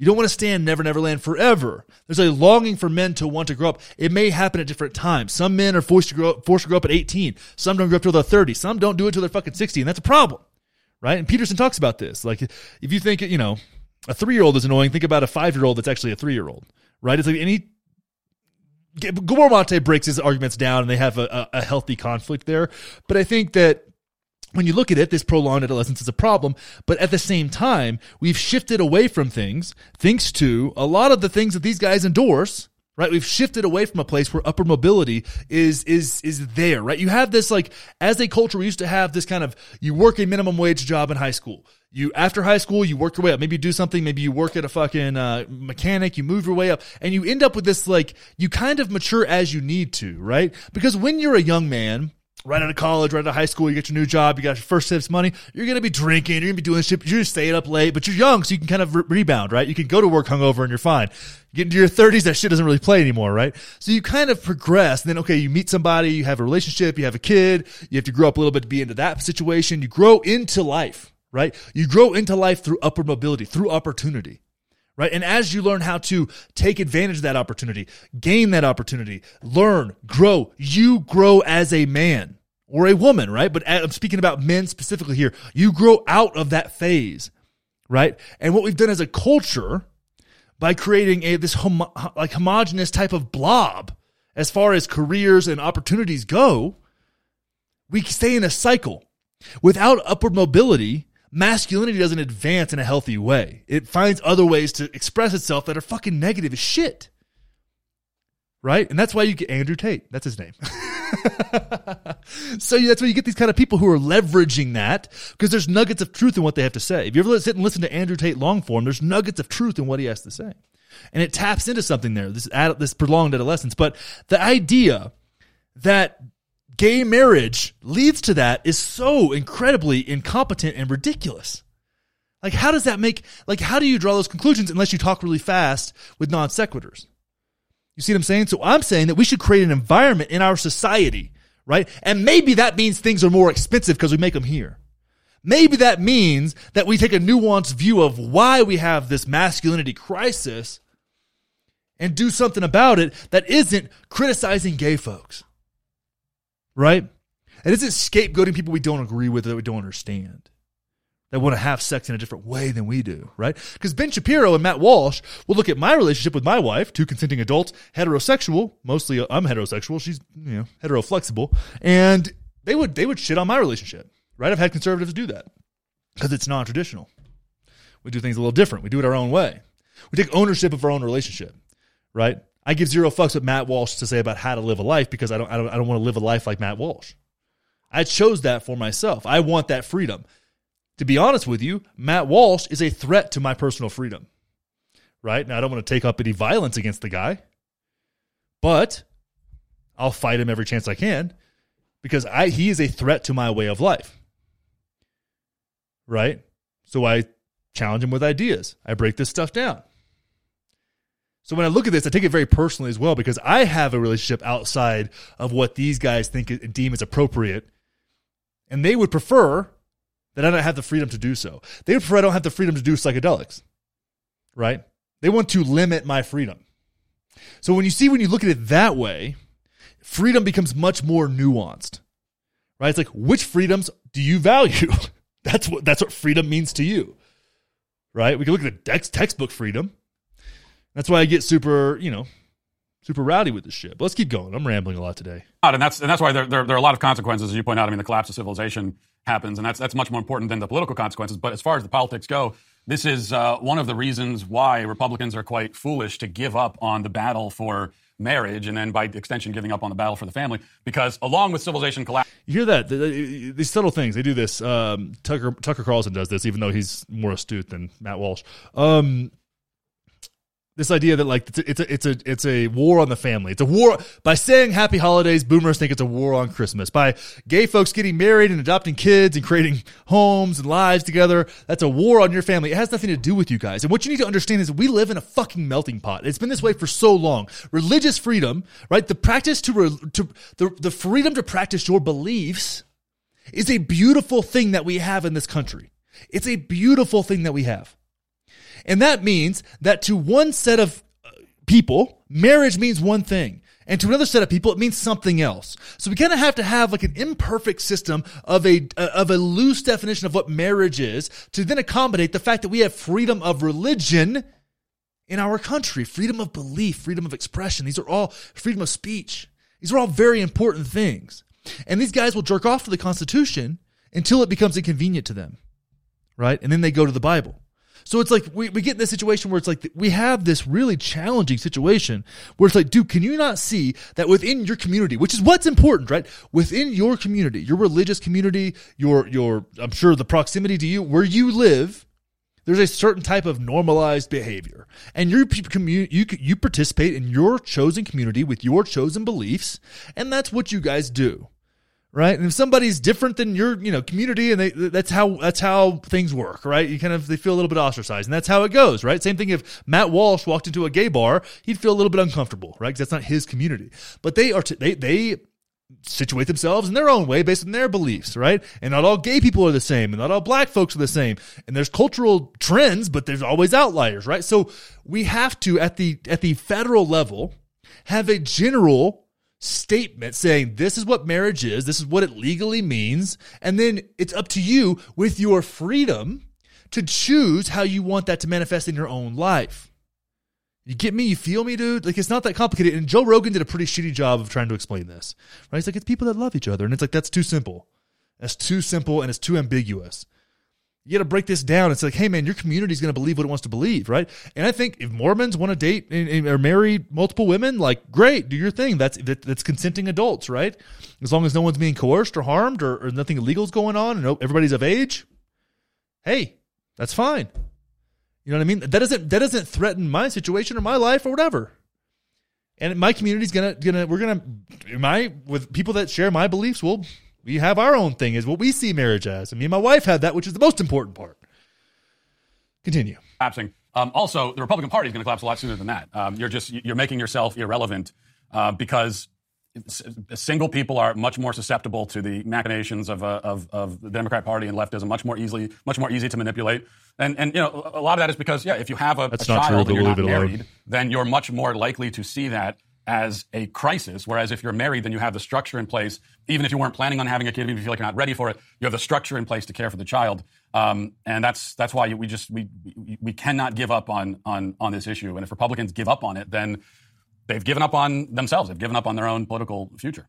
You don't want to stay in Never Never Land forever. There's a longing for men to want to grow up. It may happen at different times. Some men are forced to grow up, forced to grow up at 18. Some don't grow up till they're 30. Some don't do it till they're fucking 60, and that's a problem, right? And Peterson talks about this. Like, if you think, you know, a three year old is annoying, think about a five year old that's actually a three year old, right? It's like any. Gabor Mate breaks his arguments down, and they have a, a, a healthy conflict there. But I think that when you look at it, this prolonged adolescence is a problem. But at the same time, we've shifted away from things, thanks to a lot of the things that these guys endorse. Right, we've shifted away from a place where upper mobility is is is there. Right, you have this like as a culture, we used to have this kind of you work a minimum wage job in high school. You after high school, you work your way up. Maybe you do something. Maybe you work at a fucking uh, mechanic. You move your way up, and you end up with this like you kind of mature as you need to. Right, because when you're a young man right out of college, right out of high school, you get your new job, you got your first tips money, you're going to be drinking, you're going to be doing shit, you're just staying up late, but you're young, so you can kind of re- rebound, right? You can go to work hungover and you're fine. Get into your 30s, that shit doesn't really play anymore, right? So you kind of progress. And then, okay, you meet somebody, you have a relationship, you have a kid, you have to grow up a little bit to be into that situation. You grow into life, right? You grow into life through upward mobility, through opportunity right? And as you learn how to take advantage of that opportunity, gain that opportunity, learn, grow, you grow as a man or a woman, right? But uh, I'm speaking about men specifically here. You grow out of that phase, right? And what we've done as a culture by creating a this homo- like homogenous type of blob as far as careers and opportunities go, we stay in a cycle. Without upward mobility, masculinity doesn't advance in a healthy way. It finds other ways to express itself that are fucking negative as shit. right? And that's why you get Andrew Tate. That's his name. so that's why you get these kind of people who are leveraging that because there's nuggets of truth in what they have to say. If you ever sit and listen to Andrew Tate long form, there's nuggets of truth in what he has to say. And it taps into something there, this, ad, this prolonged adolescence. But the idea that gay marriage leads to that is so incredibly incompetent and ridiculous. Like, how does that make, like, how do you draw those conclusions unless you talk really fast with non sequiturs? You see what I'm saying? So I'm saying that we should create an environment in our society, right? And maybe that means things are more expensive because we make them here. Maybe that means that we take a nuanced view of why we have this masculinity crisis and do something about it that isn't criticizing gay folks, right? and It isn't scapegoating people we don't agree with or that we don't understand that want to have sex in a different way than we do, right? Because Ben Shapiro and Matt Walsh will look at my relationship with my wife, two consenting adults, heterosexual. Mostly, uh, I'm heterosexual. She's you know hetero flexible, and they would they would shit on my relationship, right? I've had conservatives do that because it's non traditional. We do things a little different. We do it our own way. We take ownership of our own relationship, right? I give zero fucks what Matt Walsh to say about how to live a life because I don't I don't I don't want to live a life like Matt Walsh. I chose that for myself. I want that freedom to be honest with you, Matt Walsh is a threat to my personal freedom. Right? Now, I don't want to take up any violence against the guy, but I'll fight him every chance I can because I, he is a threat to my way of life. Right? So I challenge him with ideas. I break this stuff down. So when I look at this, I take it very personally as well because I have a relationship outside of what these guys think and deem is appropriate. And they would prefer that I don't have the freedom to do so. They prefer I don't have the freedom to do psychedelics, right? They want to limit my freedom. So when you see, when you look at it that way, freedom becomes much more nuanced, right? It's like, which freedoms do you value? that's what, that's what freedom means to you, right? We can look at the text, textbook freedom. That's why I get super, you know, super rowdy with this shit. But let's keep going. I'm rambling a lot today. And that's and that's why there, there, there, are a lot of consequences, as you point out. I mean, the collapse of civilization happens, and that's that's much more important than the political consequences. But as far as the politics go, this is uh, one of the reasons why Republicans are quite foolish to give up on the battle for marriage, and then by extension, giving up on the battle for the family. Because along with civilization collapse, you hear that these subtle things they do this. Um, Tucker Tucker Carlson does this, even though he's more astute than Matt Walsh. Um, this idea that like it's a, it's a it's a war on the family. It's a war by saying happy holidays. Boomers think it's a war on Christmas. By gay folks getting married and adopting kids and creating homes and lives together, that's a war on your family. It has nothing to do with you guys. And what you need to understand is we live in a fucking melting pot. It's been this way for so long. Religious freedom, right? The practice to re, to the the freedom to practice your beliefs is a beautiful thing that we have in this country. It's a beautiful thing that we have. And that means that to one set of uh, people, marriage means one thing. And to another set of people, it means something else. So we kind of have to have like an imperfect system of a, uh, of a loose definition of what marriage is to then accommodate the fact that we have freedom of religion in our country, freedom of belief, freedom of expression. These are all freedom of speech. These are all very important things. And these guys will jerk off to the Constitution until it becomes inconvenient to them, right? And then they go to the Bible. So it's like we, we get in this situation where it's like we have this really challenging situation where it's like, dude, can you not see that within your community, which is what's important, right? Within your community, your religious community, your your I'm sure the proximity to you, where you live, there's a certain type of normalized behavior, and you you you participate in your chosen community with your chosen beliefs, and that's what you guys do right? And if somebody's different than your, you know, community, and they that's how that's how things work, right? You kind of they feel a little bit ostracized, and that's how it goes, right? Same thing if Matt Walsh walked into a gay bar, he'd feel a little bit uncomfortable, right? Because that's not his community. But they are t- they they situate themselves in their own way based on their beliefs, right? And not all gay people are the same, and not all black folks are the same. And there's cultural trends, but there's always outliers, right? So we have to at the at the federal level have a general statement saying this is what marriage is, this is what it legally means, and then it's up to you with your freedom to choose how you want that to manifest in your own life. You get me? You feel me, dude? Like it's not that complicated. And Joe Rogan did a pretty shitty job of trying to explain this. Right? He's like, it's people that love each other. And it's like, that's too simple. That's too simple and it's too ambiguous. You got to break this down. It's like, hey, man, your community's going to believe what it wants to believe, right? And I think if Mormons want to date and, or marry multiple women, like, great, do your thing. That's that, that's consenting adults, right? As long as no one's being coerced or harmed or, or nothing illegal's going on and everybody's of age, hey, that's fine. You know what I mean? That doesn't that doesn't threaten my situation or my life or whatever. And my community's gonna gonna we're gonna my with people that share my beliefs. Well, we have our own thing is what we see marriage as, and me and my wife have that, which is the most important part. Continue. collapsing. Um, also, the Republican Party is going to collapse a lot sooner than that. Um, you're just you're making yourself irrelevant uh, because single people are much more susceptible to the machinations of, uh, of of the Democrat Party and leftism, much more easily, much more easy to manipulate. And and you know a lot of that is because yeah, if you have a, a child true, and you're not leave it alone. married, then you're much more likely to see that as a crisis. Whereas if you're married, then you have the structure in place. Even if you weren't planning on having a kid, even if you feel like you're not ready for it, you have the structure in place to care for the child. Um, and that's that's why we just we, we cannot give up on on on this issue. And if Republicans give up on it, then they've given up on themselves. They've given up on their own political future.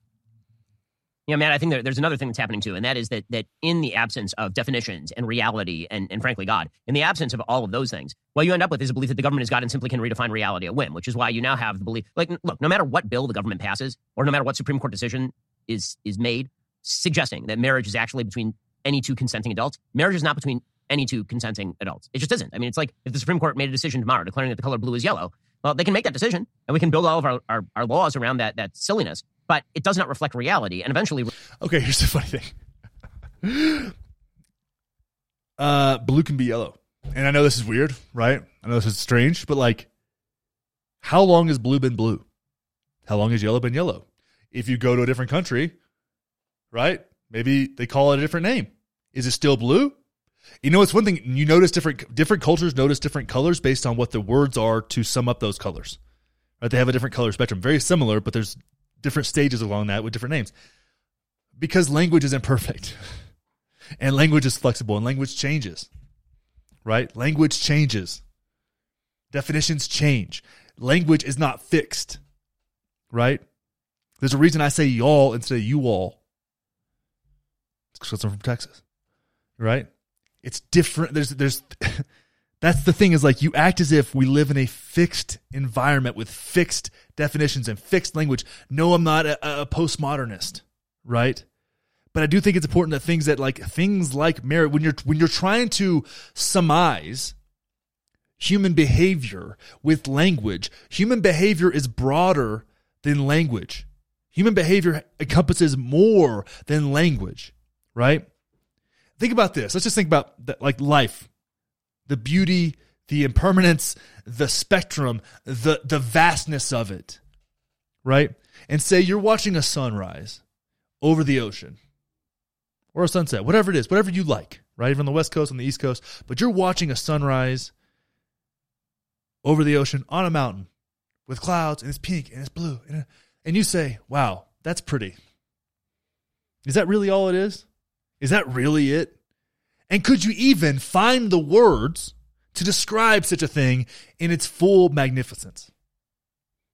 Yeah, Matt, I think there, there's another thing that's happening too, and that is that that in the absence of definitions and reality and, and frankly God, in the absence of all of those things, what you end up with is a belief that the government is God and simply can redefine reality at whim, which is why you now have the belief like look, no matter what bill the government passes, or no matter what Supreme Court decision is is made, suggesting that marriage is actually between any two consenting adults, marriage is not between any two consenting adults. It just isn't. I mean, it's like if the Supreme Court made a decision tomorrow declaring that the color blue is yellow, well, they can make that decision, and we can build all of our, our, our laws around that that silliness, but it does not reflect reality, and eventually Okay, here's the funny thing. Uh, blue can be yellow, and I know this is weird, right? I know this is strange, but like, how long has blue been blue? How long has yellow been yellow? If you go to a different country, right? Maybe they call it a different name. Is it still blue? You know, it's one thing you notice different different cultures notice different colors based on what the words are to sum up those colors. Right? They have a different color spectrum, very similar, but there's different stages along that with different names. Because language is imperfect. And language is flexible and language changes. Right? Language changes. Definitions change. Language is not fixed. Right? There's a reason I say y'all instead of you all. It's because I'm from Texas. Right? It's different. There's there's that's the thing is like you act as if we live in a fixed environment with fixed definitions and fixed language. No, I'm not a, a postmodernist, right? But I do think it's important that things that like things like merit when you're when you're trying to surmise human behavior with language, human behavior is broader than language. Human behavior encompasses more than language, right? Think about this. Let's just think about like life, the beauty, the impermanence, the spectrum, the the vastness of it, right? And say you're watching a sunrise over the ocean or a sunset, whatever it is, whatever you like, right? From the West Coast, on the East Coast, but you're watching a sunrise over the ocean on a mountain with clouds and it's pink and it's blue. And, and you say, wow, that's pretty. Is that really all it is? Is that really it? And could you even find the words to describe such a thing in its full magnificence?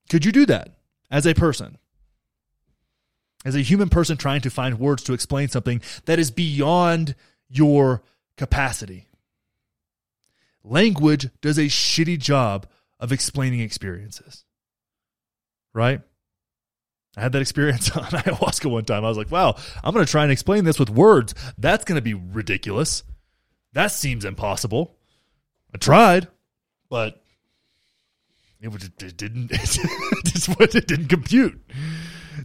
Could you do that as a person? As a human person trying to find words to explain something that is beyond your capacity. Language does a shitty job of explaining experiences. Right? I had that experience on ayahuasca one time. I was like, wow, I'm going to try and explain this with words. That's going to be ridiculous. That seems impossible. I tried, but it, it didn't it it didn't compute.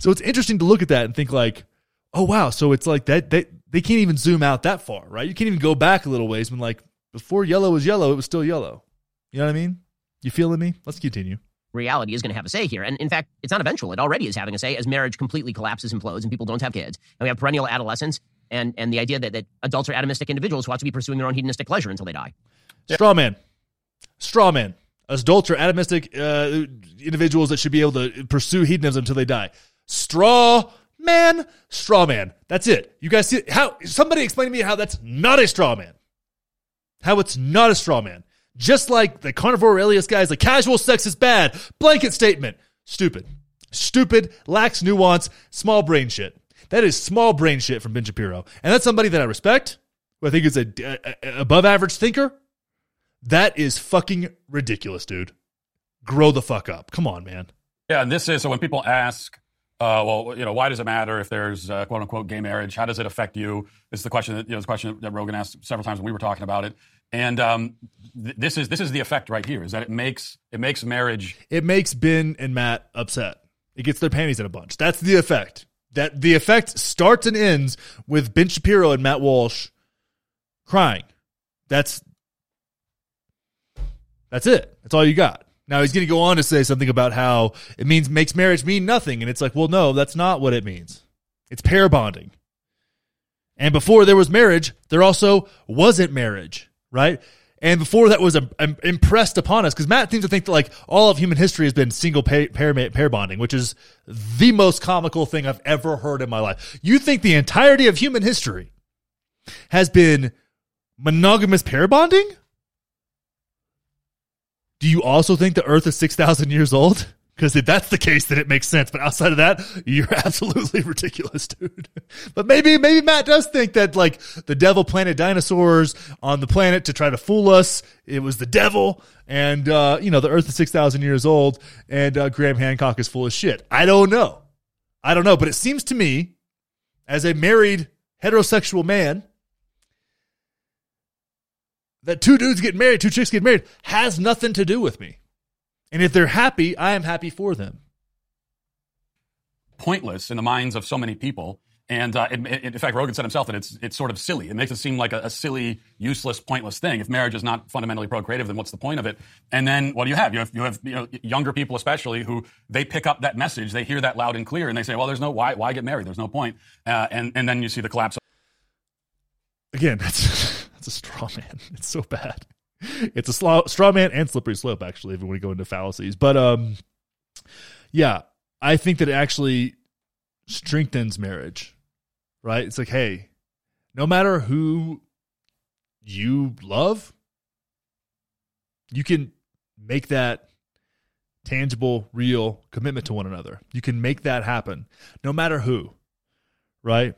So it's interesting to look at that and think like, oh wow, so it's like that they they can't even zoom out that far, right? You can't even go back a little ways when like before yellow was yellow, it was still yellow. You know what I mean? You feeling me? Let's continue reality is going to have a say here. And in fact, it's not eventual. It already is having a say as marriage completely collapses, implodes, and people don't have kids. And we have perennial adolescence and, and the idea that, that adults are atomistic individuals who ought to be pursuing their own hedonistic pleasure until they die. Straw man. Straw man. Adults are atomistic uh, individuals that should be able to pursue hedonism until they die. Straw man. Straw man. That's it. You guys see how somebody explain to me how that's not a straw man. How it's not a straw man. Just like the carnivore Aurelius guys, like casual sex is bad. Blanket statement. Stupid. Stupid, lacks nuance, small brain shit. That is small brain shit from Ben Shapiro. And that's somebody that I respect, who I think is a, a- a- above average thinker, that is fucking ridiculous, dude. Grow the fuck up. Come on, man. Yeah, and this is so when people ask, uh, well, you know, why does it matter if there's uh, quote unquote gay marriage? How does it affect you? This is the question that you know, the question that Rogan asked several times when we were talking about it. And um, th- this is this is the effect right here: is that it makes it makes marriage It makes Ben and Matt upset. It gets their panties in a bunch. That's the effect. That the effect starts and ends with Ben Shapiro and Matt Walsh crying. That's that's it. That's all you got. Now he's going to go on to say something about how it means makes marriage mean nothing, and it's like, well, no, that's not what it means. It's pair bonding. And before there was marriage, there also wasn't marriage, right? And before that was um, um, impressed upon us, because Matt seems to think that like all of human history has been single pair, pair pair bonding, which is the most comical thing I've ever heard in my life. You think the entirety of human history has been monogamous pair bonding? Do you also think the Earth is six thousand years old? Because if that's the case, then it makes sense. But outside of that, you're absolutely ridiculous, dude. But maybe, maybe Matt does think that like the devil planted dinosaurs on the planet to try to fool us. It was the devil, and uh, you know the Earth is six thousand years old, and uh, Graham Hancock is full of shit. I don't know. I don't know, but it seems to me, as a married heterosexual man, that two dudes get married, two chicks get married, has nothing to do with me. And if they're happy, I am happy for them. pointless in the minds of so many people. And uh, it, it- in fact, Rogan said himself that it's it's sort of silly. It makes it seem like a, a silly, useless, pointless thing. If marriage is not fundamentally procreative, then what's the point of it? And then what do you have? You have you have you know younger people, especially, who they pick up that message, they hear that loud and clear, and they say, "Well, there's no why why get married? There's no point." Uh, and and then you see the collapse. Again, that's that's a straw man. It's so bad. It's a straw, man and slippery slope, actually, if we go into fallacies. But um, yeah, I think that it actually strengthens marriage, right? It's like, hey, no matter who you love, you can make that tangible, real commitment to one another. You can make that happen, no matter who, right?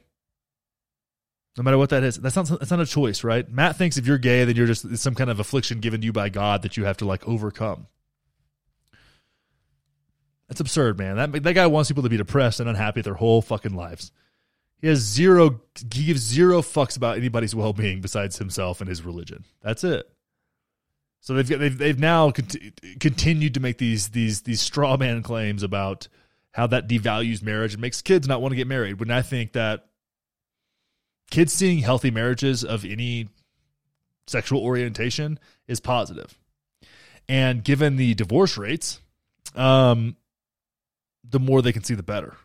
No matter what that is, that's not that's not a choice, right? Matt thinks if you're gay, then you're just some kind of affliction given to you by God that you have to like overcome. That's absurd, man. That that guy wants people to be depressed and unhappy their whole fucking lives. He has zero. He gives zero fucks about anybody's well being besides himself and his religion. That's it. So they've they've they've now conti- continued to make these these these straw man claims about how that devalues marriage and makes kids not want to get married. When I think that kids seeing healthy marriages of any sexual orientation is positive. And given the divorce rates, um, the more they can see, the better.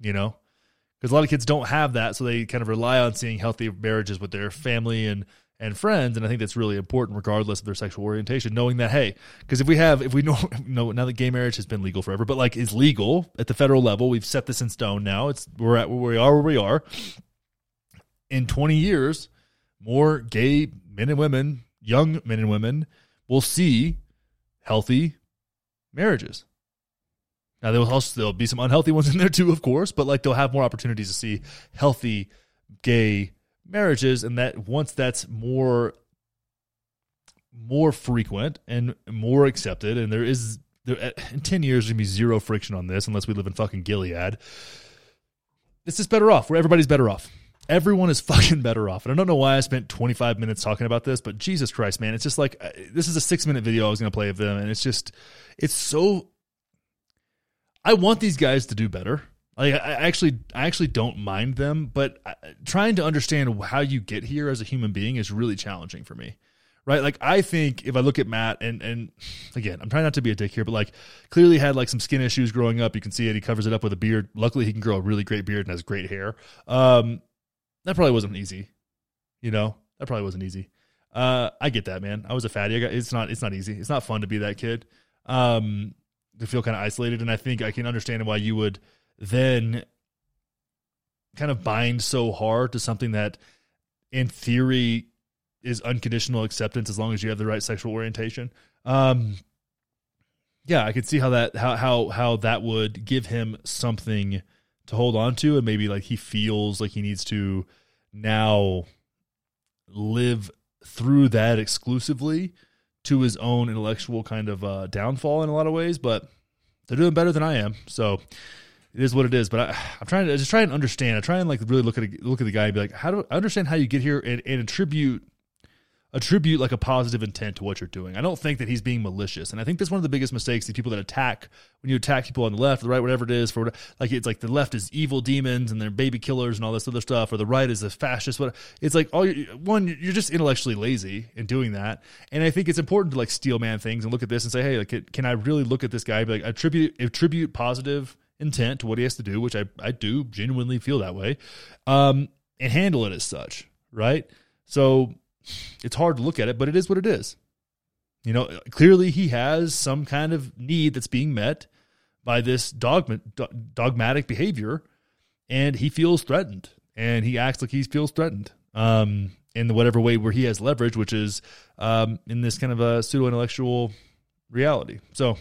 You know, because a lot of kids don't have that, so they kind of rely on seeing healthy marriages with their family and and friends. And I think that's really important, regardless of their sexual orientation. Knowing that, hey, because if we have, if we know, know now that gay marriage has been legal forever, but like is legal at the federal level, we've set this in stone. Now it's we're at where we are, where we are. In twenty years, more gay men and women, young men and women, will see healthy marriages. Now there will also there'll be some unhealthy ones in there too, of course, but like they'll have more opportunities to see healthy gay marriages, and that once that's more more frequent and more accepted, and there is there eh, in ten years there's gonna be zero friction on this unless we live in fucking Gilead. It's just better off. Where everybody's better off. Everyone is fucking better off. And I don't know why I spent 25 minutes talking about this, but Jesus Christ, man, it's just like uh, this is a six minute video I was going to play of them, and it's just it's so. I want these guys to do better. Like I I actually, I actually don't mind them, but trying to understand how you get here as a human being is really challenging for me. Right? Like I think if I look at Matt and and again, I'm trying not to be a dick here, but like clearly had like some skin issues growing up. You can see it. He covers it up with a beard. Luckily, he can grow a really great beard and has great hair. Um, that probably wasn't easy. You know, that probably wasn't easy. Uh, I get that, man. I was a fatty. I got, it's not. It's not easy. It's not fun to be that kid. Um, to feel kind of isolated, and I think I can understand why you would then kind of bind so hard to something that, in theory, is unconditional acceptance as long as you have the right sexual orientation. Um, yeah, I could see how that how how how that would give him something to hold on to, and maybe like he feels like he needs to now live through that exclusively to his own intellectual kind of uh, downfall in a lot of ways, but they're doing better than I am. So it is what it is. But I, I'm trying to I just try and understand. I try and like really look at a, look at the guy and be like, how do I understand how you get here and, and attribute attribute like a positive intent to what you're doing. I don't think that he's being malicious, and I think that's one of the biggest mistakes. The people that attack when you attack people on the left, or the right, whatever it is, for like it's like the left is evil demons and they're baby killers and all this other stuff, or the right is a fascist. What it's like, all one, you're just intellectually lazy in doing that, and I think it's important to like steel man things and look at this and say, hey, like, can I really look at this guy? Be like, attribute attribute positive intent to what he has to do, which I I do genuinely feel that way, um, and handle it as such, right? So it's hard to look at it, but it is what it is. You know, clearly he has some kind of need that's being met by this dogma, dogmatic behavior, and he feels threatened, and he acts like he feels threatened um, in whatever way where he has leverage, which is um, in this kind of a pseudo intellectual reality. So,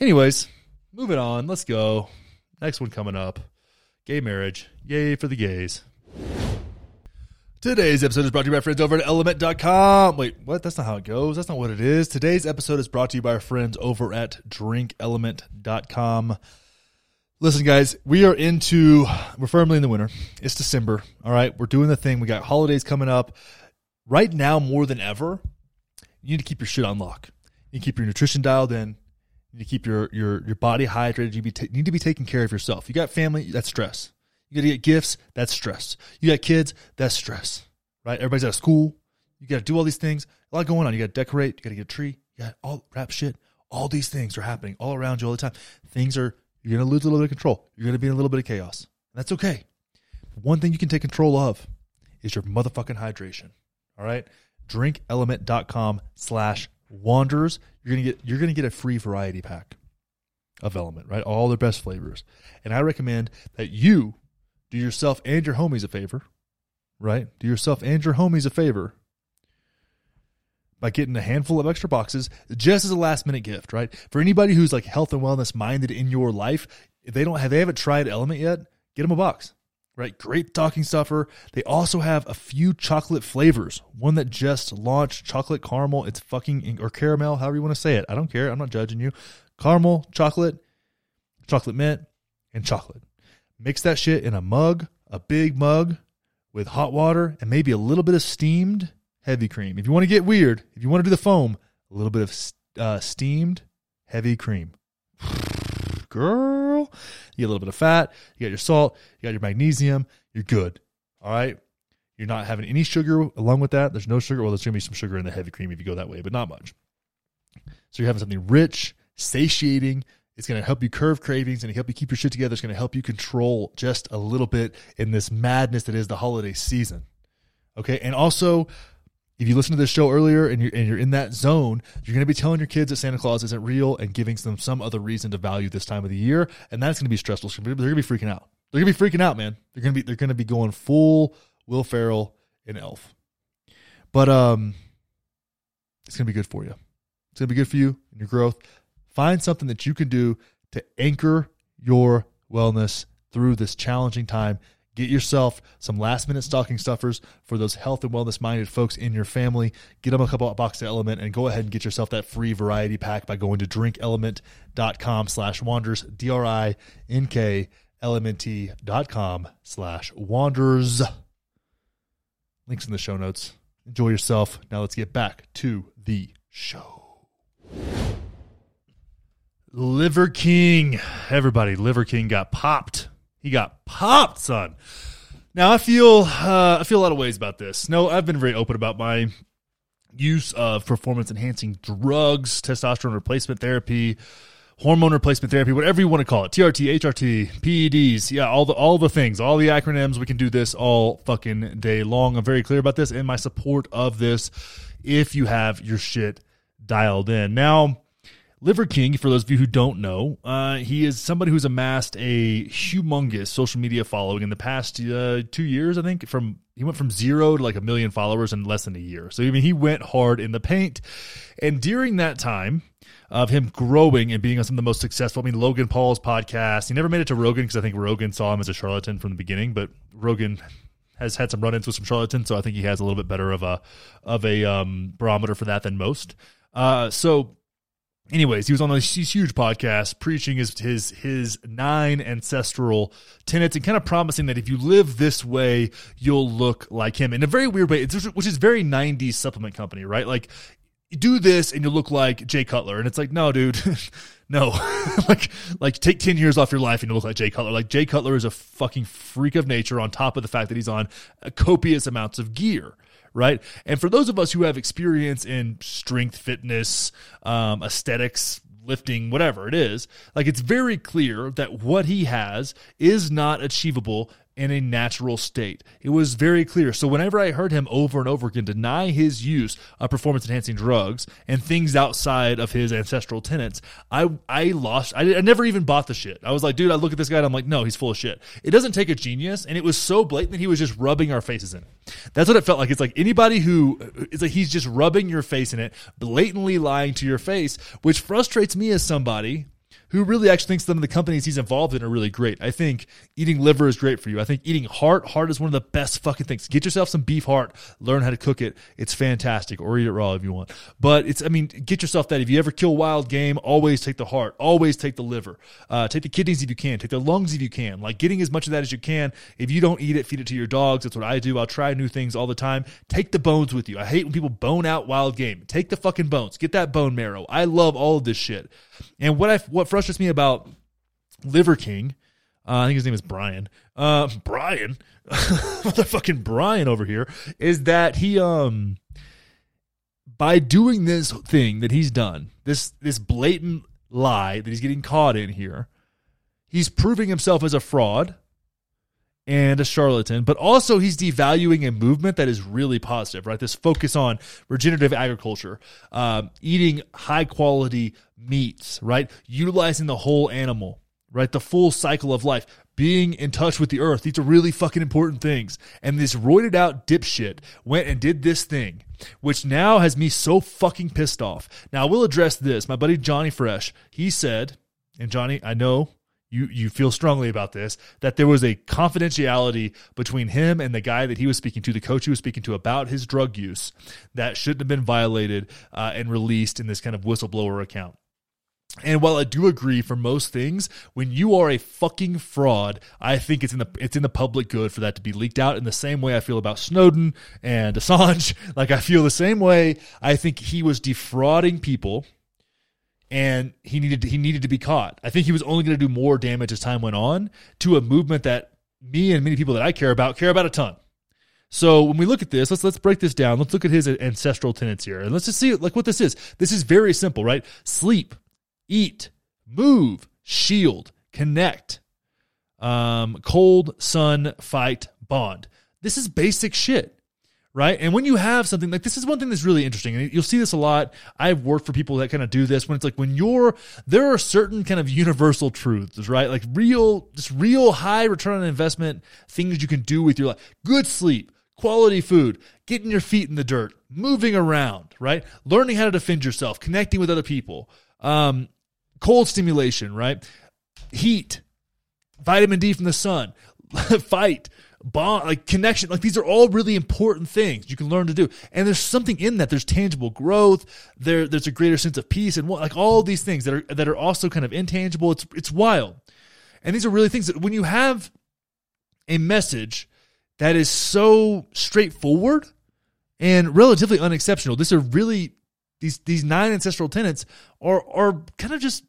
anyways, moving on. Let's go. Next one coming up gay marriage. Yay for the gays. Today's episode is brought to you by friends over at element.com. Wait, what? That's not how it goes. That's not what it is. Today's episode is brought to you by our friends over at drinklmnt.com. Listen, guys, we are into, we're firmly in the winter. It's December. All right. We're doing the thing. We got holidays coming up. Right now, more than ever, you need to keep your shit on lock. You keep your nutrition dialed in. You need to keep your, your, your body hydrated. You need to be taking care of yourself. You got family, that's stress. You got to get gifts. That's stress. You got kids. That's stress. Right? Everybody's out of school. You got to do all these things. A lot going on. You got to decorate. You got to get a tree. You got all wrap shit. All these things are happening all around you all the time. Things are, you're going to lose a little bit of control. You're going to be in a little bit of chaos. And that's okay. One thing you can take control of is your motherfucking hydration. All right? Drinklmnt.com slash wanderers. You're going to get, you're going to get a free variety pack of element, right? All their best flavors. And I recommend that you do yourself and your homies a favor, right? Do yourself and your homies a favor by getting a handful of extra boxes just as a last minute gift, right? For anybody who's like health and wellness minded in your life, if they don't have they haven't tried Element yet, get them a box. Right? Great talking stuffer. They also have a few chocolate flavors. One that just launched, chocolate caramel. It's fucking or caramel, however you want to say it. I don't care. I'm not judging you. Caramel, chocolate, chocolate mint, and chocolate. Mix that shit in a mug, a big mug with hot water and maybe a little bit of steamed heavy cream. If you want to get weird, if you want to do the foam, a little bit of uh, steamed heavy cream. Girl, you get a little bit of fat, you got your salt, you got your magnesium, you're good. All right. You're not having any sugar along with that. There's no sugar. Well, there's going to be some sugar in the heavy cream if you go that way, but not much. So you're having something rich, satiating, it's going to help you curve cravings and help you keep your shit together. It's going to help you control just a little bit in this madness that is the holiday season. Okay. And also, if you listen to this show earlier and you're, and you're in that zone, you're going to be telling your kids that Santa Claus isn't real and giving them some other reason to value this time of the year. And that's going to be stressful. They're going to be freaking out. They're going to be freaking out, man. They're going to be, they're going to be going full Will Ferrell and Elf. But, um, it's going to be good for you. It's going to be good for you and your growth. Find something that you can do to anchor your wellness through this challenging time. Get yourself some last minute stocking stuffers for those health and wellness minded folks in your family. Get them a couple of boxes of Element and go ahead and get yourself that free variety pack by going to drinklmnt.com slash wanders, D R I N K L M N T dot com slash wanders. Links in the show notes. Enjoy yourself. Now let's get back to the show. Liver King. Everybody, Liver King got popped. He got popped, son. Now I feel uh, I feel a lot of ways about this. No, I've been very open about my use of performance enhancing drugs, testosterone replacement therapy, hormone replacement therapy, whatever you want to call it. TRT, HRT, PEDs, yeah, all the all the things, all the acronyms. We can do this all fucking day long. I'm very clear about this and my support of this if you have your shit dialed in. Now, Liver King, for those of you who don't know, uh, he is somebody who's amassed a humongous social media following in the past uh, two years. I think from he went from zero to like a million followers in less than a year. So I mean, he went hard in the paint, and during that time of him growing and being on some of the most successful. I mean, Logan Paul's podcast. He never made it to Rogan because I think Rogan saw him as a charlatan from the beginning, but Rogan has had some run-ins with some charlatans, so I think he has a little bit better of a of a um, barometer for that than most. Uh, so anyways, he was on this huge podcast preaching his his his nine ancestral tenets and kind of promising that if you live this way, you'll look like him in a very weird way, which is very '90s supplement company, right? Like do this and you'll look like Jay Cutler, and it's like, no, dude. no, like, like take 10 years off your life and you'll look like Jay Cutler. Like Jay Cutler is a fucking freak of nature on top of the fact that he's on copious amounts of gear right? And for those of us who have experience in strength, fitness, um, aesthetics, lifting, whatever it is, like it's very clear that what he has is not achievable in a natural state. It was very clear. So whenever I heard him over and over again deny his use of performance enhancing drugs and things outside of his ancestral tenets, I I lost. I, I, never even bought the shit. I was like, dude, I look at this guy and I'm like, no, he's full of shit. It doesn't take a genius, and it was so blatant that he was just rubbing our faces in. That's what it felt like. It's like anybody who it's like he's just rubbing your face in it, blatantly lying to your face, which frustrates me as somebody who really actually thinks some of the companies he's involved in are really great. I think eating liver is great for you. I think eating heart, heart is one of the best fucking things. Get yourself some beef heart, learn how to cook it. It's fantastic, or eat it raw if you want. But it's, I mean, get yourself that. If you ever kill wild game, always take the heart, always take the liver, uh, take the kidneys if you can, take the lungs if you can. Like getting as much of that as you can. If you don't eat it, feed it to your dogs. That's what I do. I'll try new things all the time. Take the bones with you. I hate when people bone out wild game. Take the fucking bones. Get that bone marrow. I love all of this shit. And what I what frustrates me about Liver King, uh, I think his name is Brian. Uh, Brian, motherfucking Brian over here, is that he um by doing this thing that he's done, this this blatant lie that he's getting caught in here, he's proving himself as a fraud and a charlatan, but also he's devaluing a movement that is really positive, right? This focus on regenerative agriculture, um, eating high quality meats, right? Utilizing the whole animal, right? The full cycle of life, being in touch with the earth. These are really fucking important things. And this roided out dipshit went and did this thing, which now has me so fucking pissed off. Now, I will address this. My buddy Johnny Fresh, he said, and Johnny, I know you you feel strongly about this that there was a confidentiality between him and the guy that he was speaking to, the coach he was speaking to about his drug use that shouldn't have been violated uh, and released in this kind of whistleblower account. And while I do agree for most things, when you are a fucking fraud, I think it's in the it's in the public good for that to be leaked out. In the same way I feel about Snowden and Assange, like I feel the same way. I think he was defrauding people and he needed to, he needed to be caught. I think he was only going to do more damage as time went on to a movement that me and many people that I care about care about a ton. So when we look at this, let's let's break this down. Let's look at his ancestral tenets here, and let's just see like what this is. This is very simple, right? Sleep, eat, move, shield, connect, um, cold, sun, fight, bond. This is basic shit right? And when you have something like this is one thing that's really interesting, and you'll see this a lot. I've worked for people that kind of do this when it's like when you're there are certain kind of universal truths, right? Like real, just real high return on investment things you can do with your life. Good sleep, quality food, getting your feet in the dirt, moving around, right? Learning how to defend yourself, connecting with other people, um, cold stimulation, right? Heat, vitamin D from the sun, fight, bond, like connection. Like these are all really important things you can learn to do. And there's something in that. There's tangible growth. There, there's a greater sense of peace and like all these things that are that are also kind of intangible. It's it's wild. And these are really things that when you have a message that is so straightforward and relatively unexceptional, these are really these these nine ancestral tenets are are kind of just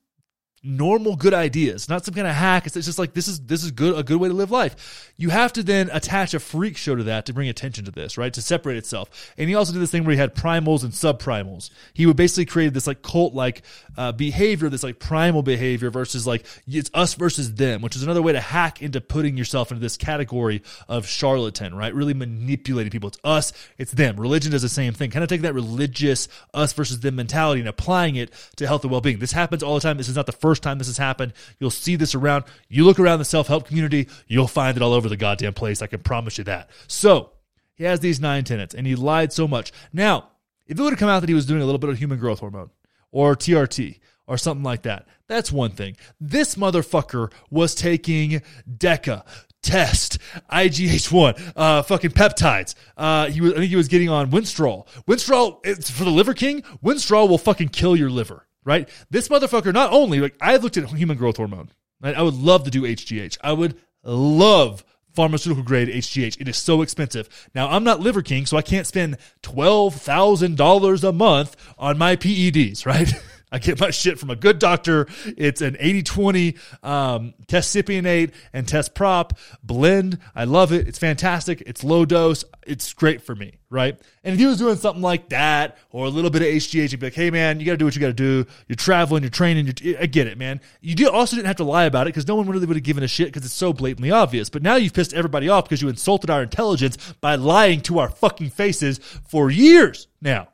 normal good ideas, not some kind of hack. It's just like this is this is good a good way to live life. You have to then attach a freak show to that to bring attention to this, right? To separate itself. And he also did this thing where he had primals and subprimals. He would basically create this like cult like uh, behavior, this like primal behavior versus like it's us versus them, which is another way to hack into putting yourself into this category of charlatan, right? Really manipulating people. It's us, it's them. Religion does the same thing. Kind of taking that religious us versus them mentality and applying it to health and well being. This happens all the time. This is not the first first time this has happened. You'll see this around. You look around the self help community, you'll find it all over the goddamn place. I can promise you that. So he has these nine tenants, and he lied so much. Now, if it would have come out that he was doing a little bit of human growth hormone or TRT or something like that, that's one thing. This motherfucker was taking DECA, test IGF1, uh, fucking peptides. Uh, he was, I think he was getting on Winstrol. Winstrol, it's for the Liver King. Winstrol will fucking kill your liver, right? This motherfucker, not only, like, I've looked at human growth hormone. Right? I would love to do HGH. I would love pharmaceutical grade HGH. It is so expensive. Now, I'm not Liver King, so I can't spend $12,000 a month on my PEDs, right? I get my shit from a good doctor. It's an 80-20 um, test cypionate and test prop blend. I love it. It's fantastic. It's low dose. It's great for me, right? And if he was doing something like that or a little bit of HGH, he'd be like, hey, man, you got to do what you got to do. You're traveling, you're training. You're, I get it, man. You do, also didn't have to lie about it because no one really would have given a shit because it's so blatantly obvious. But now you've pissed everybody off because you insulted our intelligence by lying to our fucking faces for years now.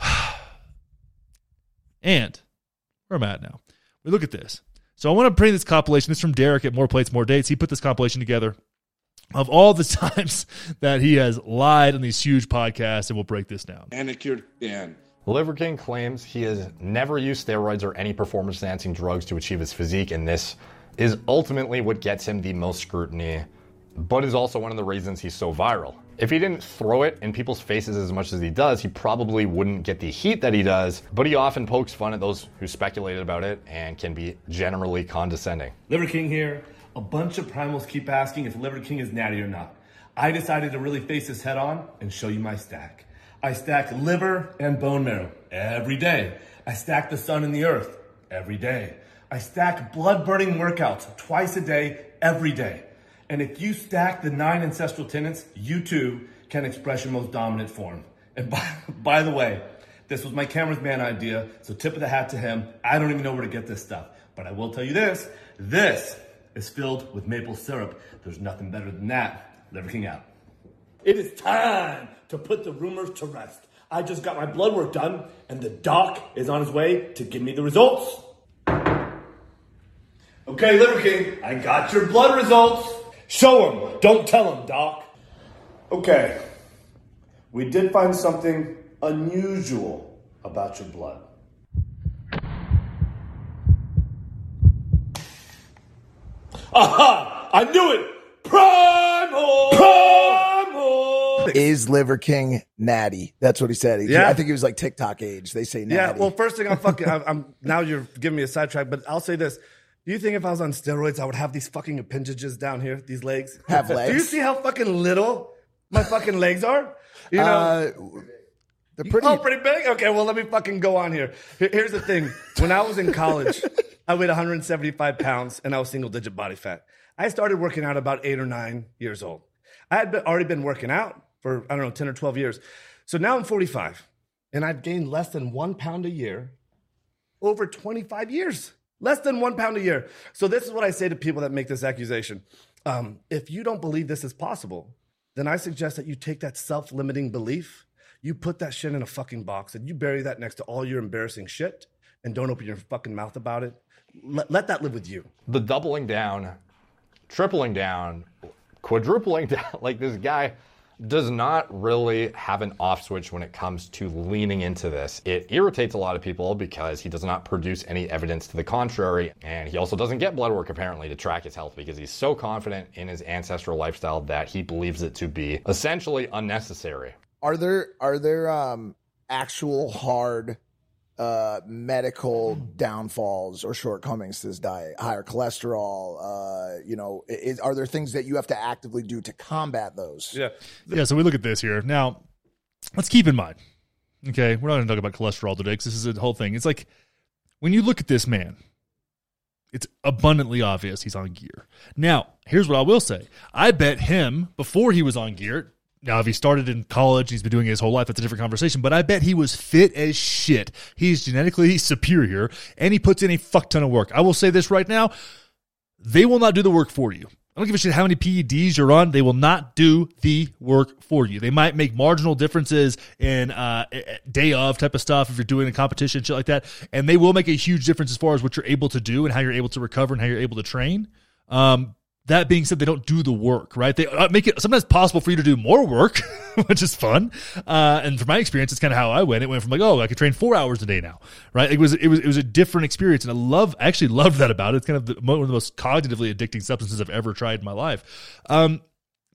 And where am I at now? We look at this. So I want to bring this compilation. This is from Derek at More Plates, More Dates. He put this compilation together of all the times that he has lied on these huge podcasts, and we'll break this down. Manicured Dan. Liver King claims he has never used steroids or any performance enhancing drugs to achieve his physique, and this is ultimately what gets him the most scrutiny, but is also one of the reasons he's so viral. If he didn't throw it in people's faces as much as he does, he probably wouldn't get the heat that he does, but he often pokes fun at those who speculated about it and can be generally condescending. Liver King here. A bunch of primals keep asking if Liver King is natty or not. I decided to really face this head on and show you my stack. I stack liver and bone marrow every day. I stack the sun and the earth every day. I stack blood burning workouts twice a day, every day. And if you stack the nine ancestral tenets, you too can express your most dominant form. And by, by the way, this was my cameraman idea, so tip of the hat to him. I don't even know where to get this stuff. But I will tell you this this is filled with maple syrup. There's nothing better than that. Liver King out. It is time to put the rumors to rest. I just got my blood work done, and the doc is on his way to give me the results. Okay, Liver King, I got your blood results. Show him, don't tell him, doc. Okay, we did find something unusual about your blood. Aha! I knew it! Primal! Primal! Is Liver King natty? That's what he said. He- Yeah. I think he was like TikTok age. They say natty. Yeah, well, first thing I'm fucking, I'm, I'm now you're giving me a sidetrack, but I'll say this. Do you think if I was on steroids, I would have these fucking appendages down here, these legs? Have legs. Do you see how fucking little my fucking legs are? You know, Uh, they're pretty. Oh, pretty big? Okay, well, let me fucking go on here. Here- Here's the thing. When I was in college, I weighed 175 pounds and I was single digit body fat. I started working out about eight or nine years old. I had been, already been working out for, I don't know, 10 or 12 years. So now I'm 45 and I've gained less than one pound a year over 25 years. Less than one pound a year. So this is what I say to people that make this accusation. Um, if you don't believe this is possible, then I suggest that you take that self-limiting belief, you put that shit in a fucking box, and you bury that next to all your embarrassing shit, and don't open your fucking mouth about it. Let that live with you. The doubling down, tripling down, quadrupling down, like this guy does not really have an off switch when it comes to leaning into this. It irritates a lot of people because he does not produce any evidence to the contrary. And he also doesn't get blood work apparently to track his health because he's so confident in his ancestral lifestyle that he believes it to be essentially unnecessary. Are there are there um actual hard uh medical downfalls or shortcomings to this diet? Higher cholesterol, uh, you know, is, are there things that you have to actively do to combat those? Yeah. Yeah, so we look at this here. Now, let's keep in mind, okay, we're not going to talk about cholesterol today because this is a whole thing. It's like when you look at this man, it's abundantly obvious he's on gear. Now, here's what I will say I bet him before he was on gear. Now, if he started in college, he's been doing it his whole life, that's a different conversation. But I bet he was fit as shit. He's genetically superior and he puts in a fuck ton of work. I will say this right now they will not do the work for you. I don't give a shit how many PEDs you're on. They will not do the work for you. They might make marginal differences in uh, day of type of stuff if you're doing a competition, shit like that. And they will make a huge difference as far as what you're able to do and how you're able to recover and how you're able to train. Um, That being said, they don't do the work, right? They uh, make it sometimes possible for you to do more work, which is fun. Uh, and from my experience, it's kind of how I went. It went from like, oh, I could train four hours a day now, right? It was it was it was a different experience, and I love I actually loved that about it. It's kind of the, one of the most cognitively addicting substances I've ever tried in my life. Um,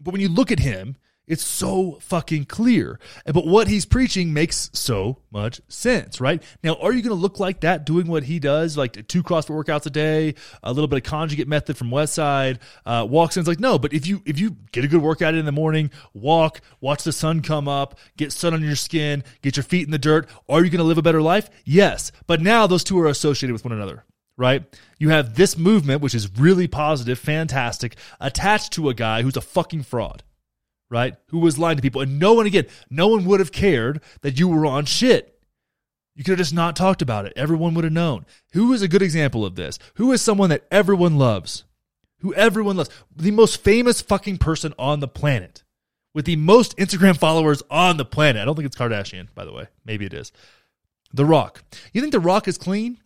but when you look at him, it's so fucking clear. But what he's preaching makes so much sense, right? Now, are you going to look like that doing what he does, like two CrossFit workouts a day, a little bit of conjugate method from Westside, uh, walks in? It's like, no, but if you, if you get a good workout in the morning, walk, watch the sun come up, get sun on your skin, get your feet in the dirt, are you going to live a better life? Yes. But now those two are associated with one another right? You have this movement, which is really positive, fantastic, attached to a guy who's a fucking fraud right? Who was lying to people. And no one, again, no one would have cared that you were on shit. You could have just not talked about it. Everyone would have known. Who is a good example of this? Who is someone that everyone loves? Who everyone loves? The most famous fucking person on the planet with the most Instagram followers on the planet. I don't think it's Kardashian, by the way. Maybe it is. The Rock. You think The Rock is clean?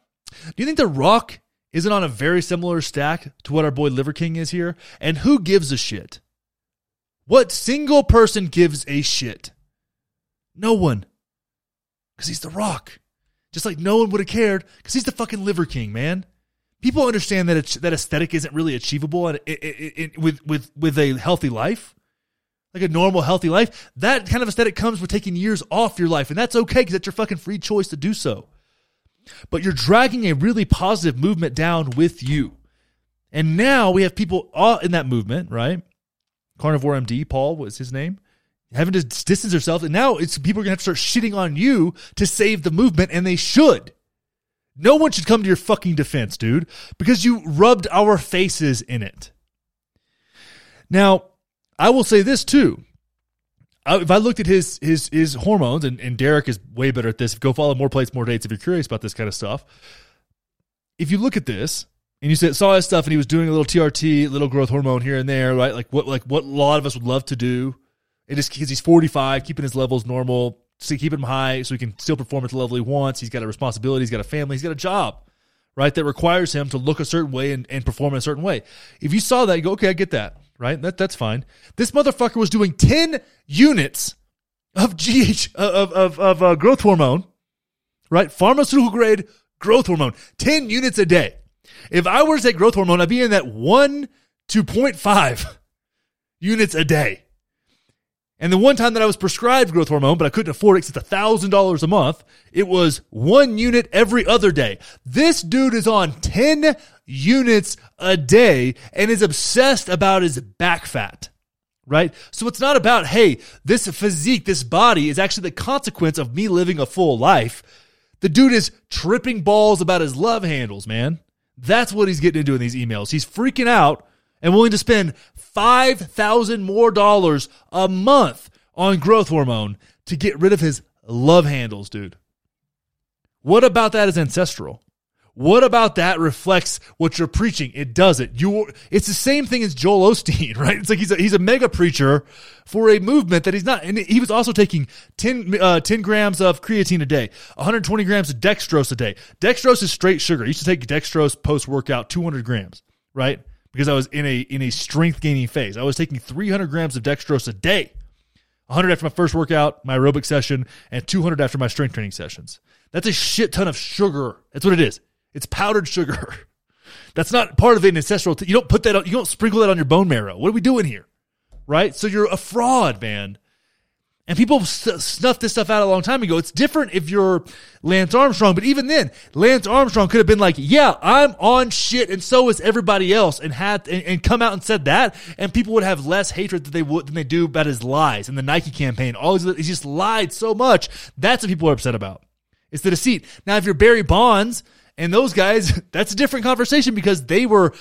Do you think The Rock isn't on a very similar stack to what our boy Liver King is here? And who gives a shit? What single person gives a shit? No one. Because he's The Rock. Just like no one would have cared because he's the fucking Liver King, man. People understand that that aesthetic isn't really achievable with with with a healthy life, like a normal healthy life. That kind of aesthetic comes with taking years off your life, and that's okay because that's your fucking free choice to do so. But you're dragging a really positive movement down with you, and now we have people all in that movement, right? Carnivore MD, Paul was his name, having to distance herself. And now it's people are going to have to start shitting on you to save the movement, and they should. No one should come to your fucking defense, dude, because you rubbed our faces in it. Now, I will say this too. If I looked at his his his hormones, and, and Derek is way better at this. Go follow more plates, more dates if you're curious about this kind of stuff. If you look at this, and you said, saw his stuff and he was doing a little TRT, little growth hormone here and there, right? Like what like what a lot of us would love to do. It is because he's 45, keeping his levels normal, to keep him high so he can still perform at the level he wants. He's got a responsibility, he's got a family, he's got a job, right? That requires him to look a certain way and, and perform in a certain way. If you saw that, you go, okay, I get that, right? That that's fine. This motherfucker was doing 10 units of GH of of, of uh, growth hormone, right? Pharmaceutical grade growth hormone, 10 units a day. If I were to take growth hormone, I'd be in that 1 to 0.5 units a day. And the one time that I was prescribed growth hormone, but I couldn't afford it because it's $1,000 a month, it was one unit every other day. This dude is on 10 units a day and is obsessed about his back fat right? So it's not about, hey, this physique, this body is actually the consequence of me living a full life. The dude is tripping balls about his love handles, man. That's what he's getting into in these emails. He's freaking out and willing to spend 5000 more dollars a month on growth hormone to get rid of his love handles, dude. What about that is ancestral? What about that reflects what you're preaching? It doesn't. You it's the same thing as Joel Osteen, right? It's like he's a, he's a mega preacher for a movement that he's not. And he was also taking 10, uh, 10 grams of creatine a day, 120 grams of dextrose a day. Dextrose is straight sugar. Used to take dextrose post workout, 200 grams, right? Because I was in a in a strength gaining phase. I was taking 300 grams of dextrose a day. 100 after my first workout, my aerobic session, and 200 after my strength training sessions. That's a shit ton of sugar. That's what it is. It's powdered sugar. That's not part of an ancestral. T- you don't put that on, you don't sprinkle that on your bone marrow. What are we doing here? Right? So you're a fraud, man. And people snuffed this stuff out a long time ago. It's different if you're Lance Armstrong, but even then, Lance Armstrong could have been like, "Yeah, I'm on shit, and so is everybody else," and had and, and come out and said that, and people would have less hatred than they would than they do about his lies and the Nike campaign. All he just lied so much. That's what people are upset about. It's the deceit. Now, if you're Barry Bonds and those guys, that's a different conversation because they were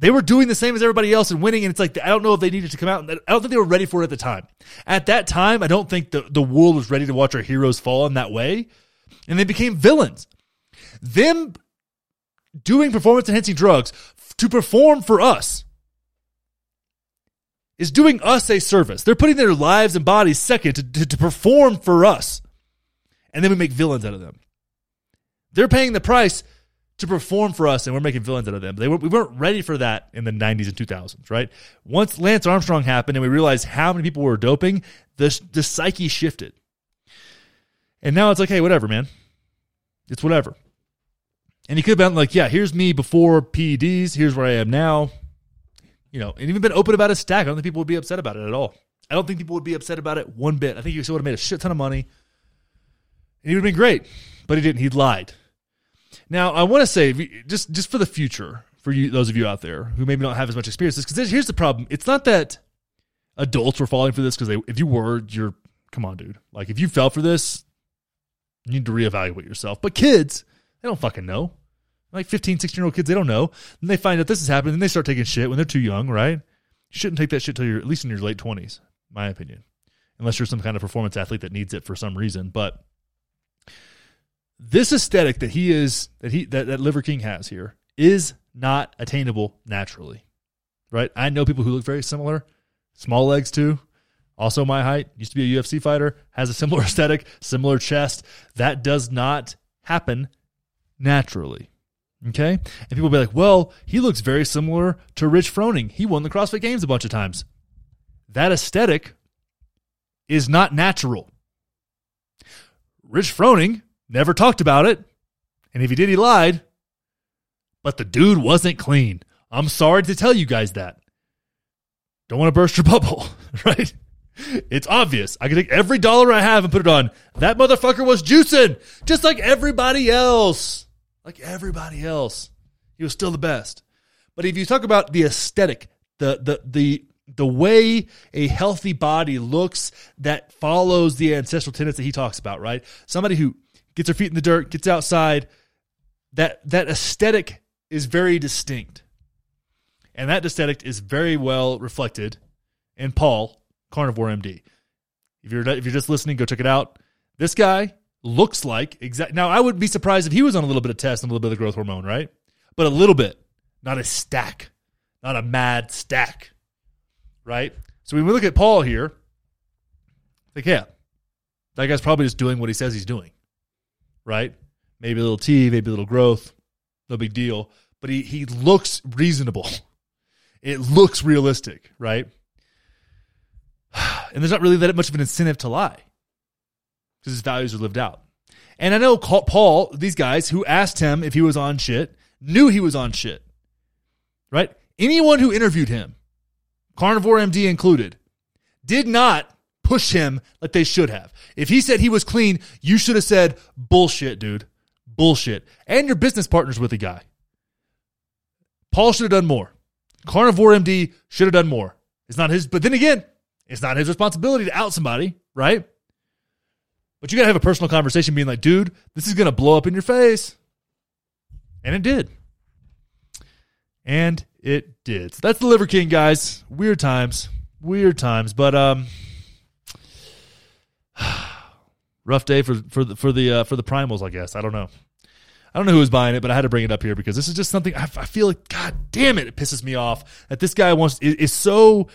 they were doing the same as everybody else and winning. And it's like I don't know if they needed to come out. I don't think they were ready for it at the time. At that time, I don't think the the world was ready to watch our heroes fall in that way, and they became villains. Them doing performance enhancing drugs to perform for us is doing us a service. They're putting their lives and bodies second to, to, to perform for us. And then we make villains out of them. They're paying the price to perform for us, and we're making villains out of them. They were, we weren't ready for that in the 90s and 2000s, right? Once Lance Armstrong happened and we realized how many people were doping, the, the psyche shifted. And now it's like, hey, whatever, man. It's whatever. And he could have been like, yeah, here's me before PEDs. Here's where I am now. You know, and even been open about his stack. I don't think people would be upset about it at all. I don't think people would be upset about it one bit. I think he still would have made a shit ton of money. And he would have been great. But he didn't. He lied. Now, I want to say, just just for the future, for you, those of you out there who maybe don't have as much experience, because here's the problem: it's not that adults were falling for this because they. If you were, you're come on, dude. Like if you fell for this, you need to reevaluate yourself. But kids, they don't fucking know. Like 15, 16 year old kids, they don't know. And they find out this is happening, and they start taking shit when they're too young, right? You shouldn't take that shit till you're at least in your late twenties, my opinion, unless you're some kind of performance athlete that needs it for some reason. But this aesthetic that he is that he that, that Liver King has here is not attainable naturally. Right? I know people who look very similar, small legs too. Also my height, used to be a UFC fighter, has a similar aesthetic, similar chest. That does not happen naturally. Okay? And people be like, well, he looks very similar to Rich Froning. He won the CrossFit Games a bunch of times. That aesthetic is not natural. Rich Froning Never talked about it. And if he did, he lied. But the dude wasn't clean. I'm sorry to tell you guys that. Don't want to burst your bubble, right? It's obvious. I can take every dollar I have and put it on. That motherfucker was juicing, just like everybody else. Like everybody else. He was still the best. But if you talk about the aesthetic, the the the the way a healthy body looks that follows the ancestral tenets that he talks about, right? Somebody who gets her feet in the dirt, gets outside. That that aesthetic is very distinct. And that aesthetic is very well reflected in Paul, Carnivore MD. If you're if you're just listening, go check it out. This guy looks like exact. Now I wouldn't be surprised if he was on a little bit of test and a little bit of growth hormone, right? But a little bit, not a stack, not a mad stack, right? So when we look at Paul here, like yeah, that guy's probably just doing what he says he's doing right? Maybe a little T, maybe a little growth, no big deal. But he he looks reasonable. It looks realistic, right? And there's not really that much of an incentive to lie because his values are lived out. And I know Paul, these guys who asked him if he was on shit, knew he was on shit, right? Anyone who interviewed him, Carnivore MD included, did not push him like they should have. If he said he was clean, you should have said, bullshit, dude. Bullshit. And your business partners with the guy. Paul should have done more. Carnivore MD should have done more. It's not his, but then again, it's not his responsibility to out somebody, right? But you got to have a personal conversation being like, dude, this is going to blow up in your face. And it did. And it did. So that's the Liver King, guys. Weird times. Weird times. But um, rough day for for the for the uh, for the primals, I guess. I don't know. I don't know who was buying it, but I had to bring it up here because this is just something I, I feel like. God damn it! It pisses me off that this guy wants is, is so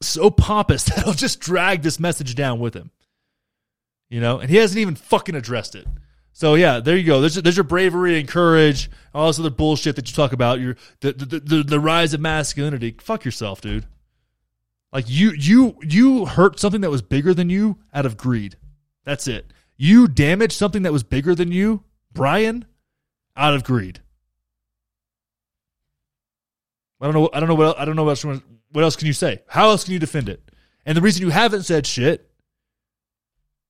so pompous that he'll just drag this message down with him. You know, and he hasn't even fucking addressed it. So yeah, there you go. There's, there's your bravery and courage, all this other bullshit that you talk about. Your the, the the the rise of masculinity. Fuck yourself, dude. Like you you you hurt something that was bigger than you out of greed. That's it. You damaged something that was bigger than you, Brian, out of greed. I don't know. I don't know what. I don't know what else. What else can you say? How else can you defend it? And the reason you haven't said shit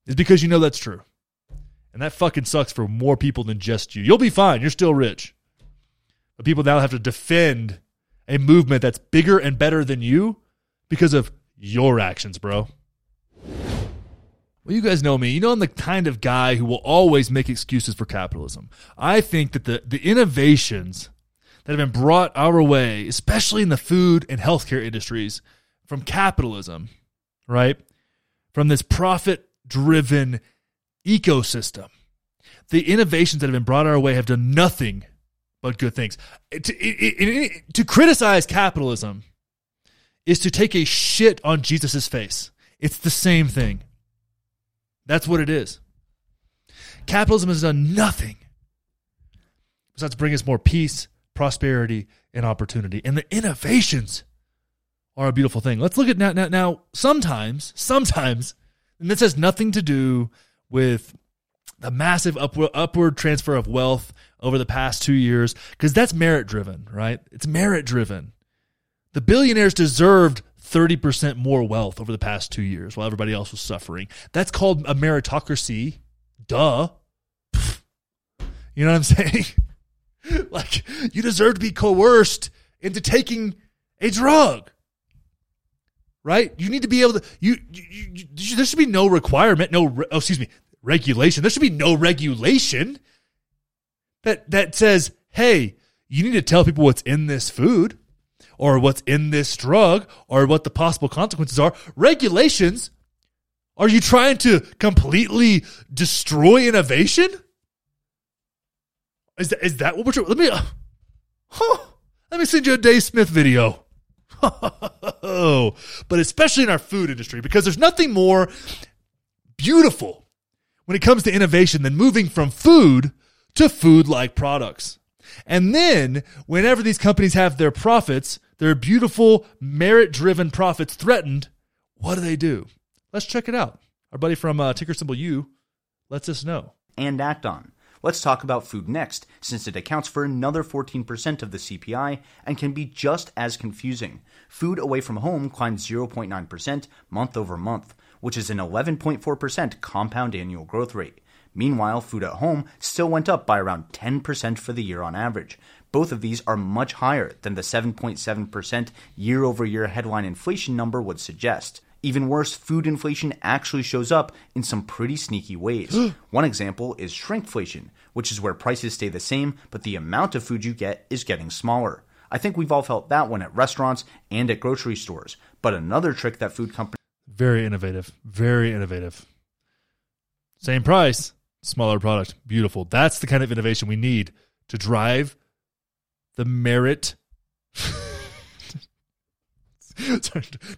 is because you know that's true. And that fucking sucks for more people than just you. You'll be fine. You're still rich. But people now have to defend a movement that's bigger and better than you because of your actions, bro. Well, you guys know me. You know I'm the kind of guy who will always make excuses for capitalism. I think that the, the innovations that have been brought our way, especially in the food and healthcare industries, from capitalism, right? From this profit driven ecosystem, the innovations that have been brought our way have done nothing but good things. To, it, it, to criticize capitalism is to take a shit on Jesus' face. It's the same thing. That's what it is. Capitalism has done nothing besides bring us more peace, prosperity, and opportunity. And the innovations are a beautiful thing. Let's look at now. Now, now sometimes, sometimes, and this has nothing to do with the massive upward, upward transfer of wealth over the past two years, because that's merit driven, right? It's merit driven. The billionaires deserved 30% more wealth over the past two years while everybody else was suffering. That's called a meritocracy. Duh. You know what I'm saying? like, you deserve to be coerced into taking a drug. Right? You need to be able to, you, you, you there should be no requirement, no, re- oh, excuse me, regulation. There should be no regulation that, that says, hey, you need to tell people what's in this food or what's in this drug or what the possible consequences are. Regulations. Are you trying to completely destroy innovation? Is that, is that what we're trying? Let me, uh, huh, let me send you a Dave Smith video. but especially in our food industry, because there's nothing more beautiful when it comes to innovation than moving from food to food like products. And then, whenever these companies have their profits, their beautiful, merit driven profits threatened, what do they do? Let's check it out. Our buddy from uh, ticker symbol U lets us know. And act on. Let's talk about food next, since it accounts for another 14% of the CPI and can be just as confusing. Food away from home climbed 0.9% month over month, which is an 11.4% compound annual growth rate. Meanwhile, food at home still went up by around 10% for the year on average. Both of these are much higher than the 7.7% year over year headline inflation number would suggest. Even worse, food inflation actually shows up in some pretty sneaky ways. One example is shrinkflation, which is where prices stay the same, but the amount of food you get is getting smaller. I think we've all felt that one at restaurants and at grocery stores. But another trick that food companies very innovative, very innovative. Same price, smaller product, beautiful. That's the kind of innovation we need to drive the merit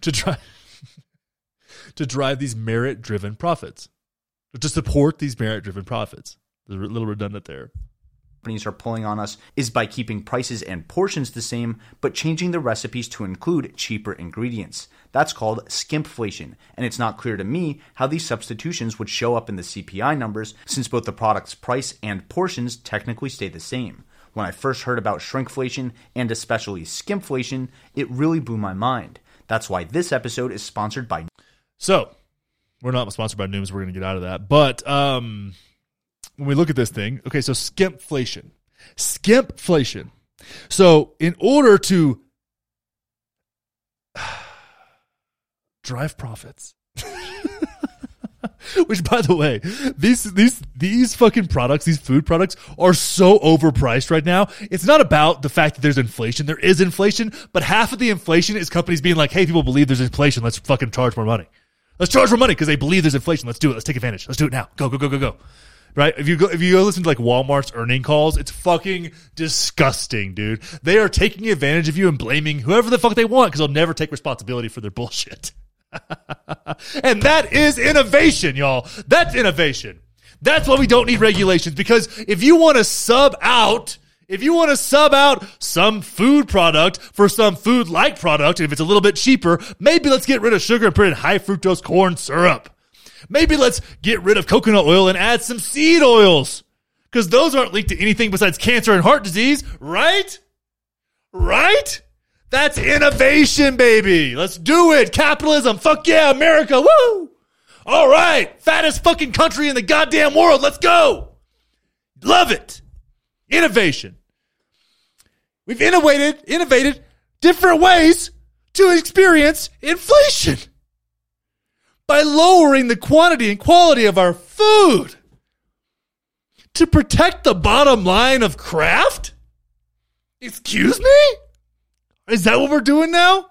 to drive to drive these merit driven profits, to support these merit driven profits. There's a little redundant there. Companies are pulling on us is by keeping prices and portions the same, but changing the recipes to include cheaper ingredients. That's called skimpflation, and it's not clear to me how these substitutions would show up in the CPI numbers since both the product's price and portions technically stay the same. When I first heard about shrinkflation and especially skimpflation, it really blew my mind. That's why this episode is sponsored by so, we're not sponsored by Nooms. We're going to get out of that. But um, when we look at this thing, okay, so skimpflation. Skimpflation. So, in order to drive profits, which by the way, these these these fucking products, these food products are so overpriced right now. It's not about the fact that there's inflation. There is inflation, but half of the inflation is companies being like, "Hey, people believe there's inflation. Let's fucking charge more money." Let's charge more money because they believe there's inflation. Let's do it. Let's take advantage. Let's do it now. Go, go, go, go, go. Right? If you go, if you go listen to like Walmart's earning calls, it's fucking disgusting, dude. They are taking advantage of you and blaming whoever the fuck they want because they'll never take responsibility for their bullshit. and that is innovation, y'all. That's innovation. That's why we don't need regulations because if you want to sub out if you want to sub out some food product for some food like product, and if it's a little bit cheaper, maybe let's get rid of sugar and put in high fructose corn syrup. Maybe let's get rid of coconut oil and add some seed oils. Because those aren't linked to anything besides cancer and heart disease, right? Right? That's innovation, baby. Let's do it. Capitalism. Fuck yeah, America. Woo! All right. Fattest fucking country in the goddamn world. Let's go. Love it. Innovation. We've innovated, innovated different ways to experience inflation by lowering the quantity and quality of our food to protect the bottom line of Kraft? Excuse me? Is that what we're doing now?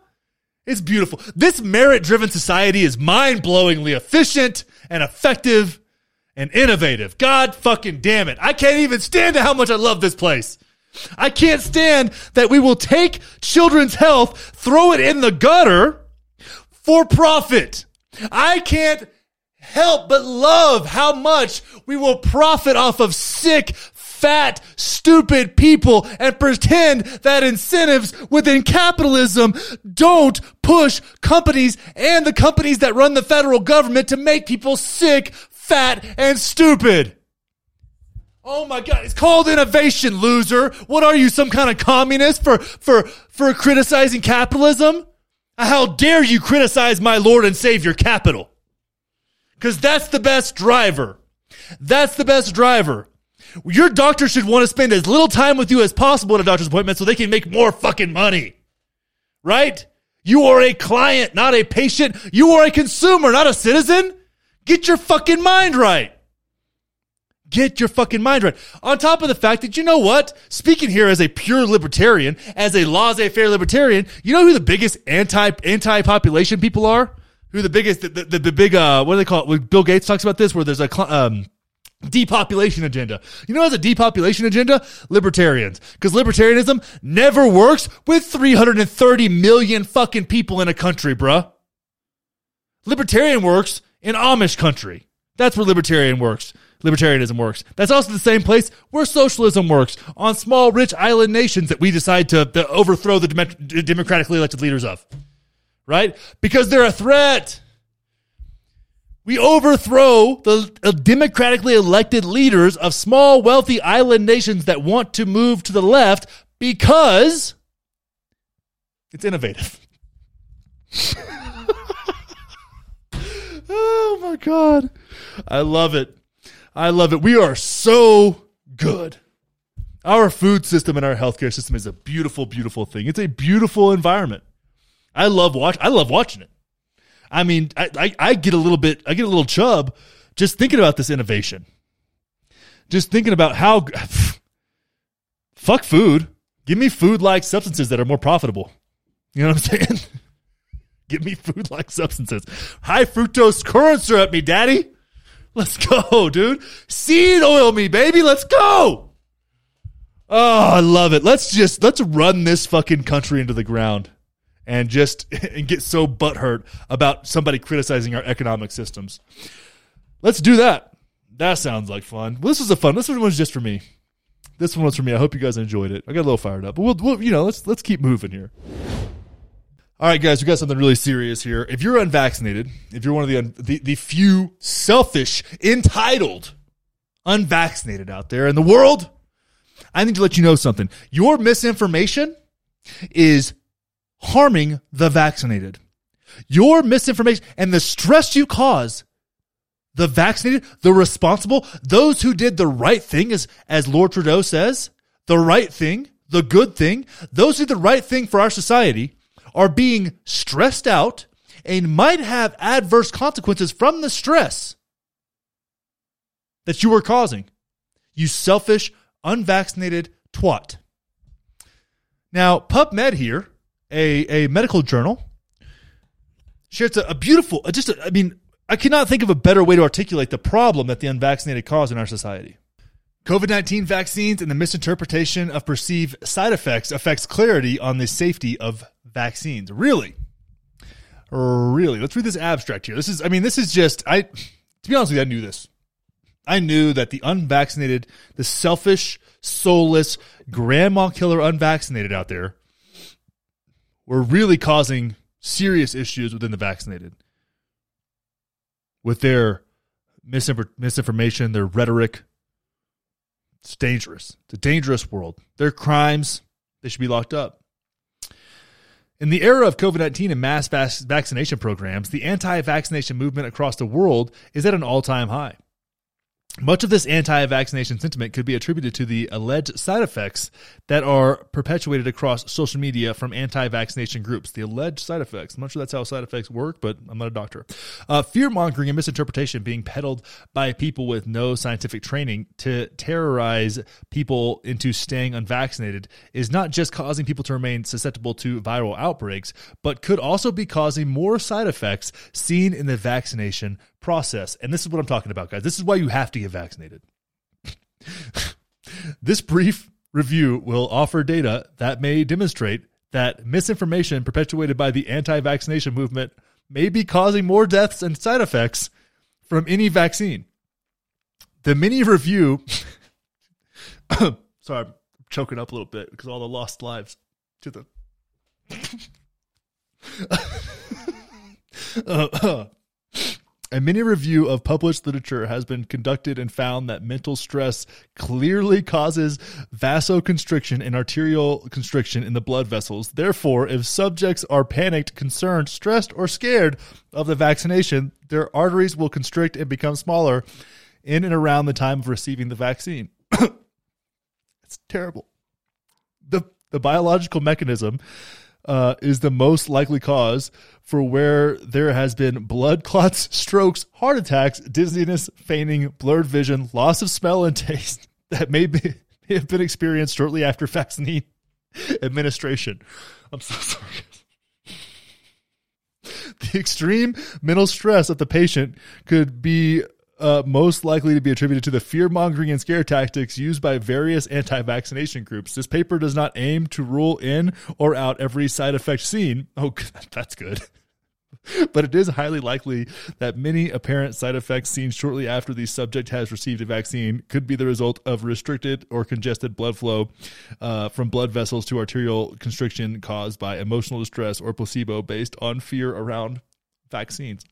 It's beautiful. This merit driven society is mind blowingly efficient and effective and innovative. God fucking damn it. I can't even stand how much I love this place. I can't stand that we will take children's health, throw it in the gutter for profit. I can't help but love how much we will profit off of sick, fat, stupid people and pretend that incentives within capitalism don't push companies and the companies that run the federal government to make people sick, fat, and stupid. Oh my god, it's called innovation, loser. What are you, some kind of communist for for for criticizing capitalism? How dare you criticize my Lord and Savior capital? Cuz that's the best driver. That's the best driver. Your doctor should want to spend as little time with you as possible at a doctor's appointment so they can make more fucking money. Right? You are a client, not a patient. You are a consumer, not a citizen. Get your fucking mind right. Get your fucking mind right. On top of the fact that you know what? Speaking here as a pure libertarian, as a laissez-faire libertarian, you know who the biggest anti anti population people are? Who the biggest the, the, the big uh what do they call it? Bill Gates talks about this, where there's a um depopulation agenda. You know, as a depopulation agenda, libertarians, because libertarianism never works with 330 million fucking people in a country, bruh. Libertarian works in Amish country. That's where libertarian works libertarianism works. That's also the same place where socialism works on small, rich island nations that we decide to, to overthrow the dem- democratically elected leaders of. Right? Because they're a threat. We overthrow the uh, democratically elected leaders of small, wealthy island nations that want to move to the left because it's innovative. oh my God. I love it. I love it. We are so good. Our food system and our healthcare system is a beautiful, beautiful thing. It's a beautiful environment. I love watch. I love watching it. I mean, I, I, I get a little bit. I get a little chub just thinking about this innovation. Just thinking about how fuck food. Give me food like substances that are more profitable. You know what I'm saying? Give me food like substances. High fructose corn syrup, me daddy. Let's go, dude. Seed oil me, baby. Let's go. Oh, I love it. Let's just let's run this fucking country into the ground and just and get so butthurt about somebody criticizing our economic systems. Let's do that. That sounds like fun. Well, this was a fun. This one was just for me. This one was for me. I hope you guys enjoyed it. I got a little fired up, but we'll, we'll you know let's let's keep moving here. All right, guys, we got something really serious here. If you're unvaccinated, if you're one of the the, the few selfish, entitled, unvaccinated out there in the world, I need to let you know something. Your misinformation is harming the vaccinated. Your misinformation and the stress you cause the vaccinated, the responsible, those who did the right thing, as, as Lord Trudeau says, the right thing, the good thing, those who did the right thing for our society are being stressed out and might have adverse consequences from the stress that you are causing. You selfish, unvaccinated twat. Now, PubMed here, a, a medical journal, shares a, a beautiful, just, a, I mean, I cannot think of a better way to articulate the problem that the unvaccinated cause in our society. COVID 19 vaccines and the misinterpretation of perceived side effects affects clarity on the safety of vaccines. Really? Really? Let's read this abstract here. This is, I mean, this is just, I, to be honest with you, I knew this. I knew that the unvaccinated, the selfish, soulless, grandma killer unvaccinated out there were really causing serious issues within the vaccinated with their misinformation, their rhetoric. It's dangerous. It's a dangerous world. Their crimes, they should be locked up. In the era of COVID 19 and mass vaccination programs, the anti vaccination movement across the world is at an all time high. Much of this anti vaccination sentiment could be attributed to the alleged side effects that are perpetuated across social media from anti vaccination groups. The alleged side effects. I'm not sure that's how side effects work, but I'm not a doctor. Uh, Fear mongering and misinterpretation being peddled by people with no scientific training to terrorize people into staying unvaccinated is not just causing people to remain susceptible to viral outbreaks, but could also be causing more side effects seen in the vaccination process. And this is what I'm talking about, guys. This is why you have to get vaccinated. this brief review will offer data that may demonstrate that misinformation perpetuated by the anti vaccination movement may be causing more deaths and side effects from any vaccine. The mini review Sorry, I'm choking up a little bit because all the lost lives to the. Uh, a mini review of published literature has been conducted and found that mental stress clearly causes vasoconstriction and arterial constriction in the blood vessels. Therefore, if subjects are panicked, concerned, stressed, or scared of the vaccination, their arteries will constrict and become smaller in and around the time of receiving the vaccine. it's terrible. The the biological mechanism uh, is the most likely cause for where there has been blood clots, strokes, heart attacks, dizziness, fainting, blurred vision, loss of smell and taste that may, be, may have been experienced shortly after vaccine administration. I'm so sorry. The extreme mental stress of the patient could be uh, most likely to be attributed to the fear mongering and scare tactics used by various anti vaccination groups. This paper does not aim to rule in or out every side effect seen. Oh, that's good. but it is highly likely that many apparent side effects seen shortly after the subject has received a vaccine could be the result of restricted or congested blood flow uh, from blood vessels to arterial constriction caused by emotional distress or placebo based on fear around vaccines.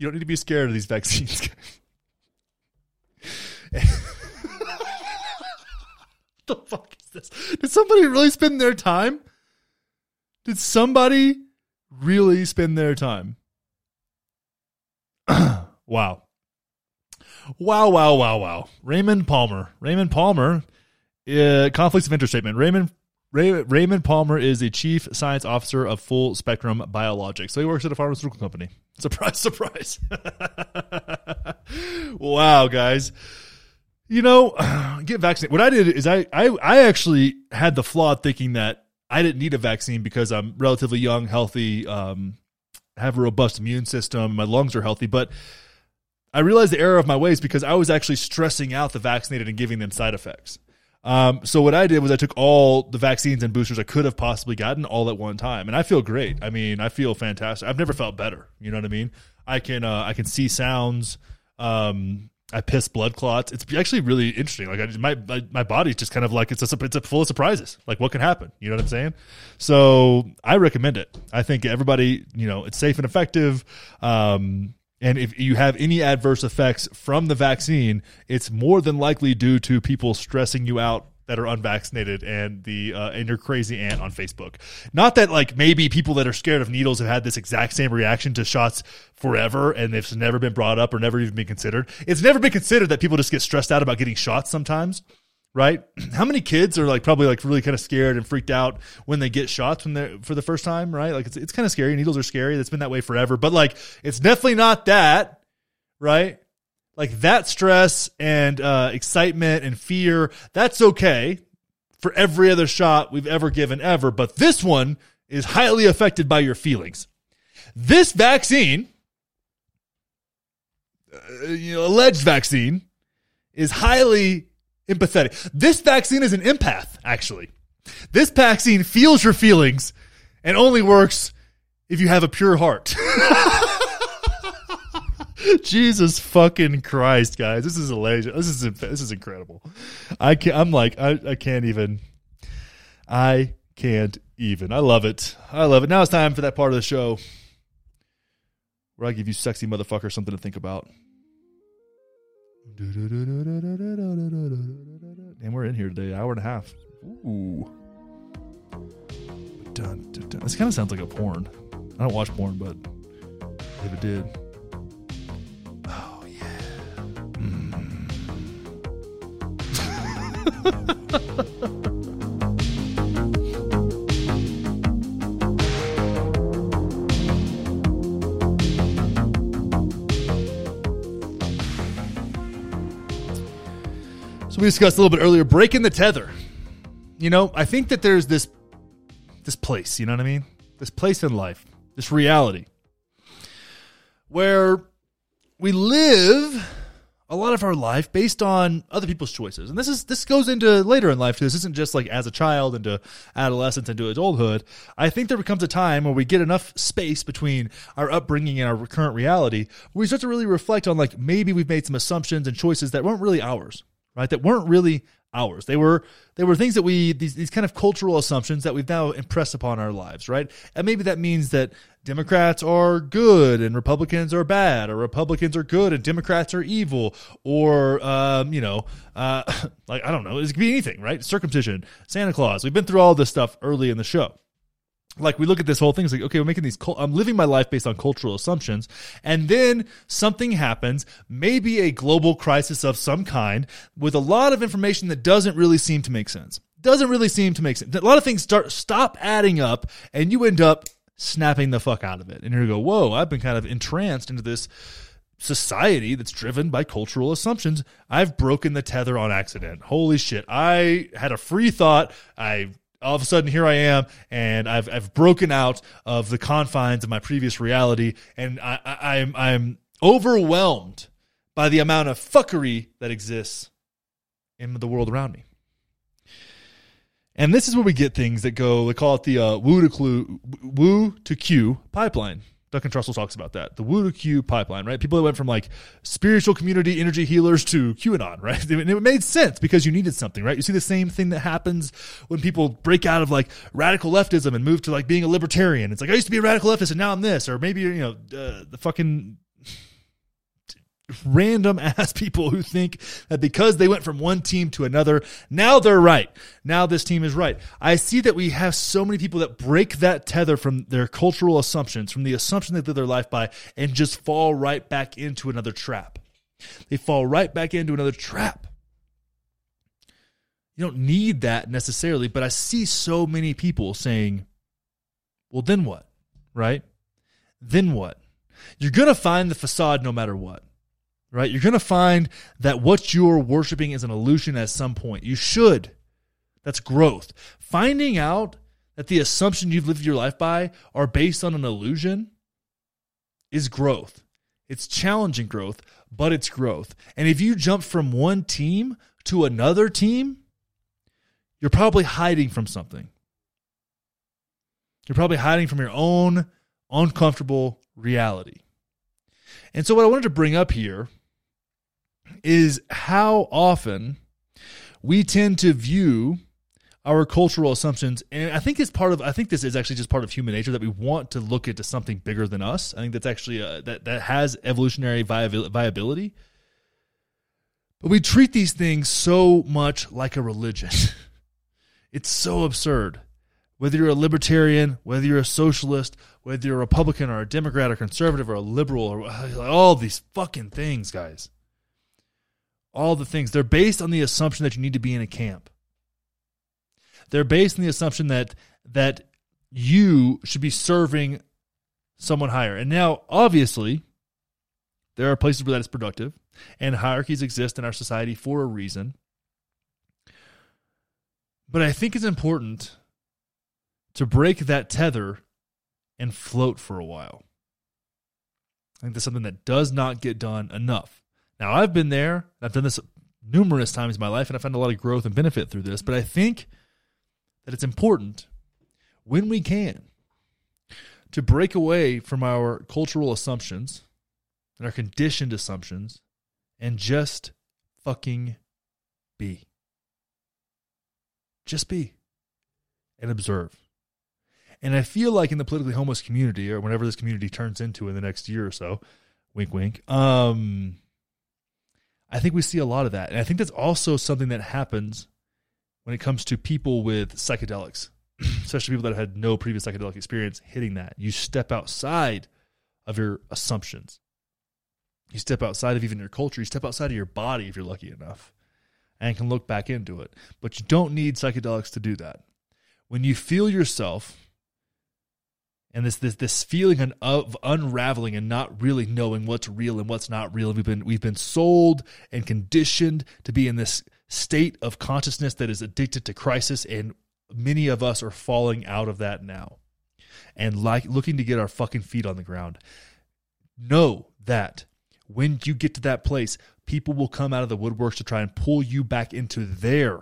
You don't need to be scared of these vaccines. the fuck is this? Did somebody really spend their time? Did somebody really spend their time? wow. Wow, wow, wow, wow. Raymond Palmer. Raymond Palmer, uh, conflicts of interest statement. Raymond Ray, Raymond Palmer is the chief science officer of Full Spectrum Biologics. So he works at a pharmaceutical company. Surprise, surprise. wow, guys. You know, get vaccinated. What I did is I, I, I actually had the flawed thinking that I didn't need a vaccine because I'm relatively young, healthy, um, have a robust immune system, my lungs are healthy. But I realized the error of my ways because I was actually stressing out the vaccinated and giving them side effects. Um, so what I did was I took all the vaccines and boosters I could have possibly gotten all at one time, and I feel great. I mean, I feel fantastic. I've never felt better. You know what I mean? I can uh, I can see sounds. Um, I piss blood clots. It's actually really interesting. Like I my, my my body's just kind of like it's a it's a full of surprises. Like what can happen? You know what I'm saying? So I recommend it. I think everybody, you know, it's safe and effective. Um, and if you have any adverse effects from the vaccine, it's more than likely due to people stressing you out that are unvaccinated and the uh, and your crazy aunt on Facebook. Not that like maybe people that are scared of needles have had this exact same reaction to shots forever and it's never been brought up or never even been considered. It's never been considered that people just get stressed out about getting shots sometimes right? How many kids are like probably like really kind of scared and freaked out when they get shots when they're for the first time, right? Like it's it's kind of scary. Needles are scary. That's been that way forever. But like it's definitely not that, right? Like that stress and uh, excitement and fear, that's okay for every other shot we've ever given ever. But this one is highly affected by your feelings. This vaccine, uh, you know, alleged vaccine, is highly empathetic. This vaccine is an empath, actually. This vaccine feels your feelings and only works if you have a pure heart. Jesus fucking Christ, guys! This is hilarious. This is this is incredible. I can I'm like I, I can't even. I can't even. I love it. I love it. Now it's time for that part of the show where I give you sexy motherfucker something to think about. And we're in here today, hour and a half. Ooh. Dun, dun, dun. This kind of sounds like a porn. I don't watch porn, but if it did. Oh, yeah. Mm. we discussed a little bit earlier, breaking the tether. You know, I think that there's this this place, you know what I mean? This place in life, this reality where we live a lot of our life based on other people's choices. And this is this goes into later in life too. This isn't just like as a child into adolescence into adulthood. I think there becomes a time where we get enough space between our upbringing and our current reality where we start to really reflect on like maybe we've made some assumptions and choices that weren't really ours right? That weren't really ours. They were they were things that we these these kind of cultural assumptions that we've now impressed upon our lives, right? And maybe that means that Democrats are good and Republicans are bad, or Republicans are good and Democrats are evil, or um, you know, uh, like I don't know, it could be anything, right? Circumcision, Santa Claus. We've been through all this stuff early in the show like we look at this whole thing it's like okay we're making these i'm living my life based on cultural assumptions and then something happens maybe a global crisis of some kind with a lot of information that doesn't really seem to make sense doesn't really seem to make sense a lot of things start stop adding up and you end up snapping the fuck out of it and you go whoa i've been kind of entranced into this society that's driven by cultural assumptions. I've broken the tether on accident. Holy shit. I had a free thought. I all of a sudden here I am, and I've I've broken out of the confines of my previous reality, and I, I I'm I'm overwhelmed by the amount of fuckery that exists in the world around me. And this is where we get things that go. They call it the uh, woo to clue, woo to Q pipeline. Duncan Trussell talks about that. The Woo to Q pipeline, right? People that went from like spiritual community energy healers to QAnon, right? And it made sense because you needed something, right? You see the same thing that happens when people break out of like radical leftism and move to like being a libertarian. It's like, I used to be a radical leftist and now I'm this. Or maybe, you know, uh, the fucking random ass people who think that because they went from one team to another, now they're right. Now this team is right. I see that we have so many people that break that tether from their cultural assumptions, from the assumption they live their life by, and just fall right back into another trap. They fall right back into another trap. You don't need that necessarily, but I see so many people saying, well, then what? Right? Then what? You're going to find the facade no matter what right? You're going to find that what you're worshiping is an illusion at some point. You should. That's growth. Finding out that the assumption you've lived your life by are based on an illusion is growth. It's challenging growth, but it's growth. And if you jump from one team to another team, you're probably hiding from something. You're probably hiding from your own uncomfortable reality. And so, what I wanted to bring up here is how often we tend to view our cultural assumptions. And i think it's part of i think this is actually just part of human nature that we want to look into something bigger than us. I think that's actually a, that that has evolutionary viability. But we treat these things so much like a religion. It's so absurd. Whether you're a libertarian whether you're a socialist whether you're a republican or a democrat or conservative or a liberal or uh, all these fucking things guys all the things. They're based on the assumption that you need to be in a camp. They're based on the assumption that that you should be serving someone higher. And now, obviously, there are places where that is productive, and hierarchies exist in our society for a reason. But I think it's important to break that tether and float for a while. I think that's something that does not get done enough. Now, I've been there. I've done this numerous times in my life, and I found a lot of growth and benefit through this. But I think that it's important when we can to break away from our cultural assumptions and our conditioned assumptions and just fucking be. Just be and observe. And I feel like in the politically homeless community, or whenever this community turns into in the next year or so, wink, wink, um, I think we see a lot of that. And I think that's also something that happens when it comes to people with psychedelics, especially people that had no previous psychedelic experience hitting that. You step outside of your assumptions. You step outside of even your culture. You step outside of your body if you're lucky enough and can look back into it. But you don't need psychedelics to do that. When you feel yourself and this this this feeling of unraveling and not really knowing what's real and what's not real. We've been we've been sold and conditioned to be in this state of consciousness that is addicted to crisis, and many of us are falling out of that now, and like looking to get our fucking feet on the ground. Know that when you get to that place, people will come out of the woodworks to try and pull you back into their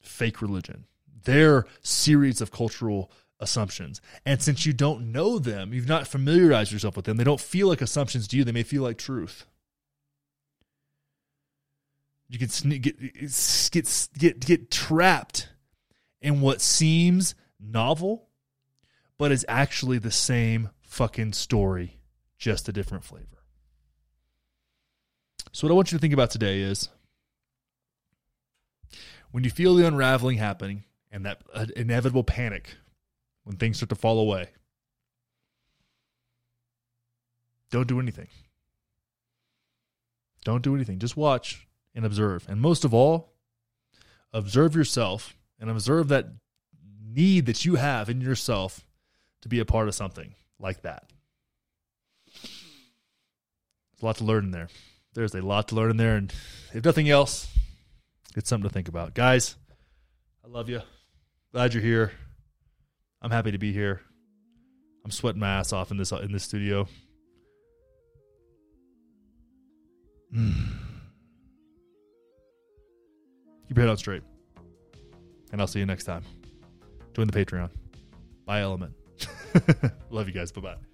fake religion, their series of cultural assumptions. And since you don't know them, you've not familiarized yourself with them, they don't feel like assumptions to you, they may feel like truth. You can get get get get trapped in what seems novel, but is actually the same fucking story, just a different flavor. So, what I want you to think about today is when you feel the unraveling happening and that uh, inevitable panic when things start to fall away, don't do anything. Don't do anything. Just watch and observe. And most of all, observe yourself and observe that need that you have in yourself to be a part of something like that. There's a lot to learn in there. There's a lot to learn in there. And if nothing else, it's something to think about. Guys, I love you. Glad you're here. I'm happy to be here. I'm sweating my ass off in this in this studio. Mm. Keep your head on straight. And I'll see you next time. Join the Patreon. Buy LMNT. Love you guys. Bye bye.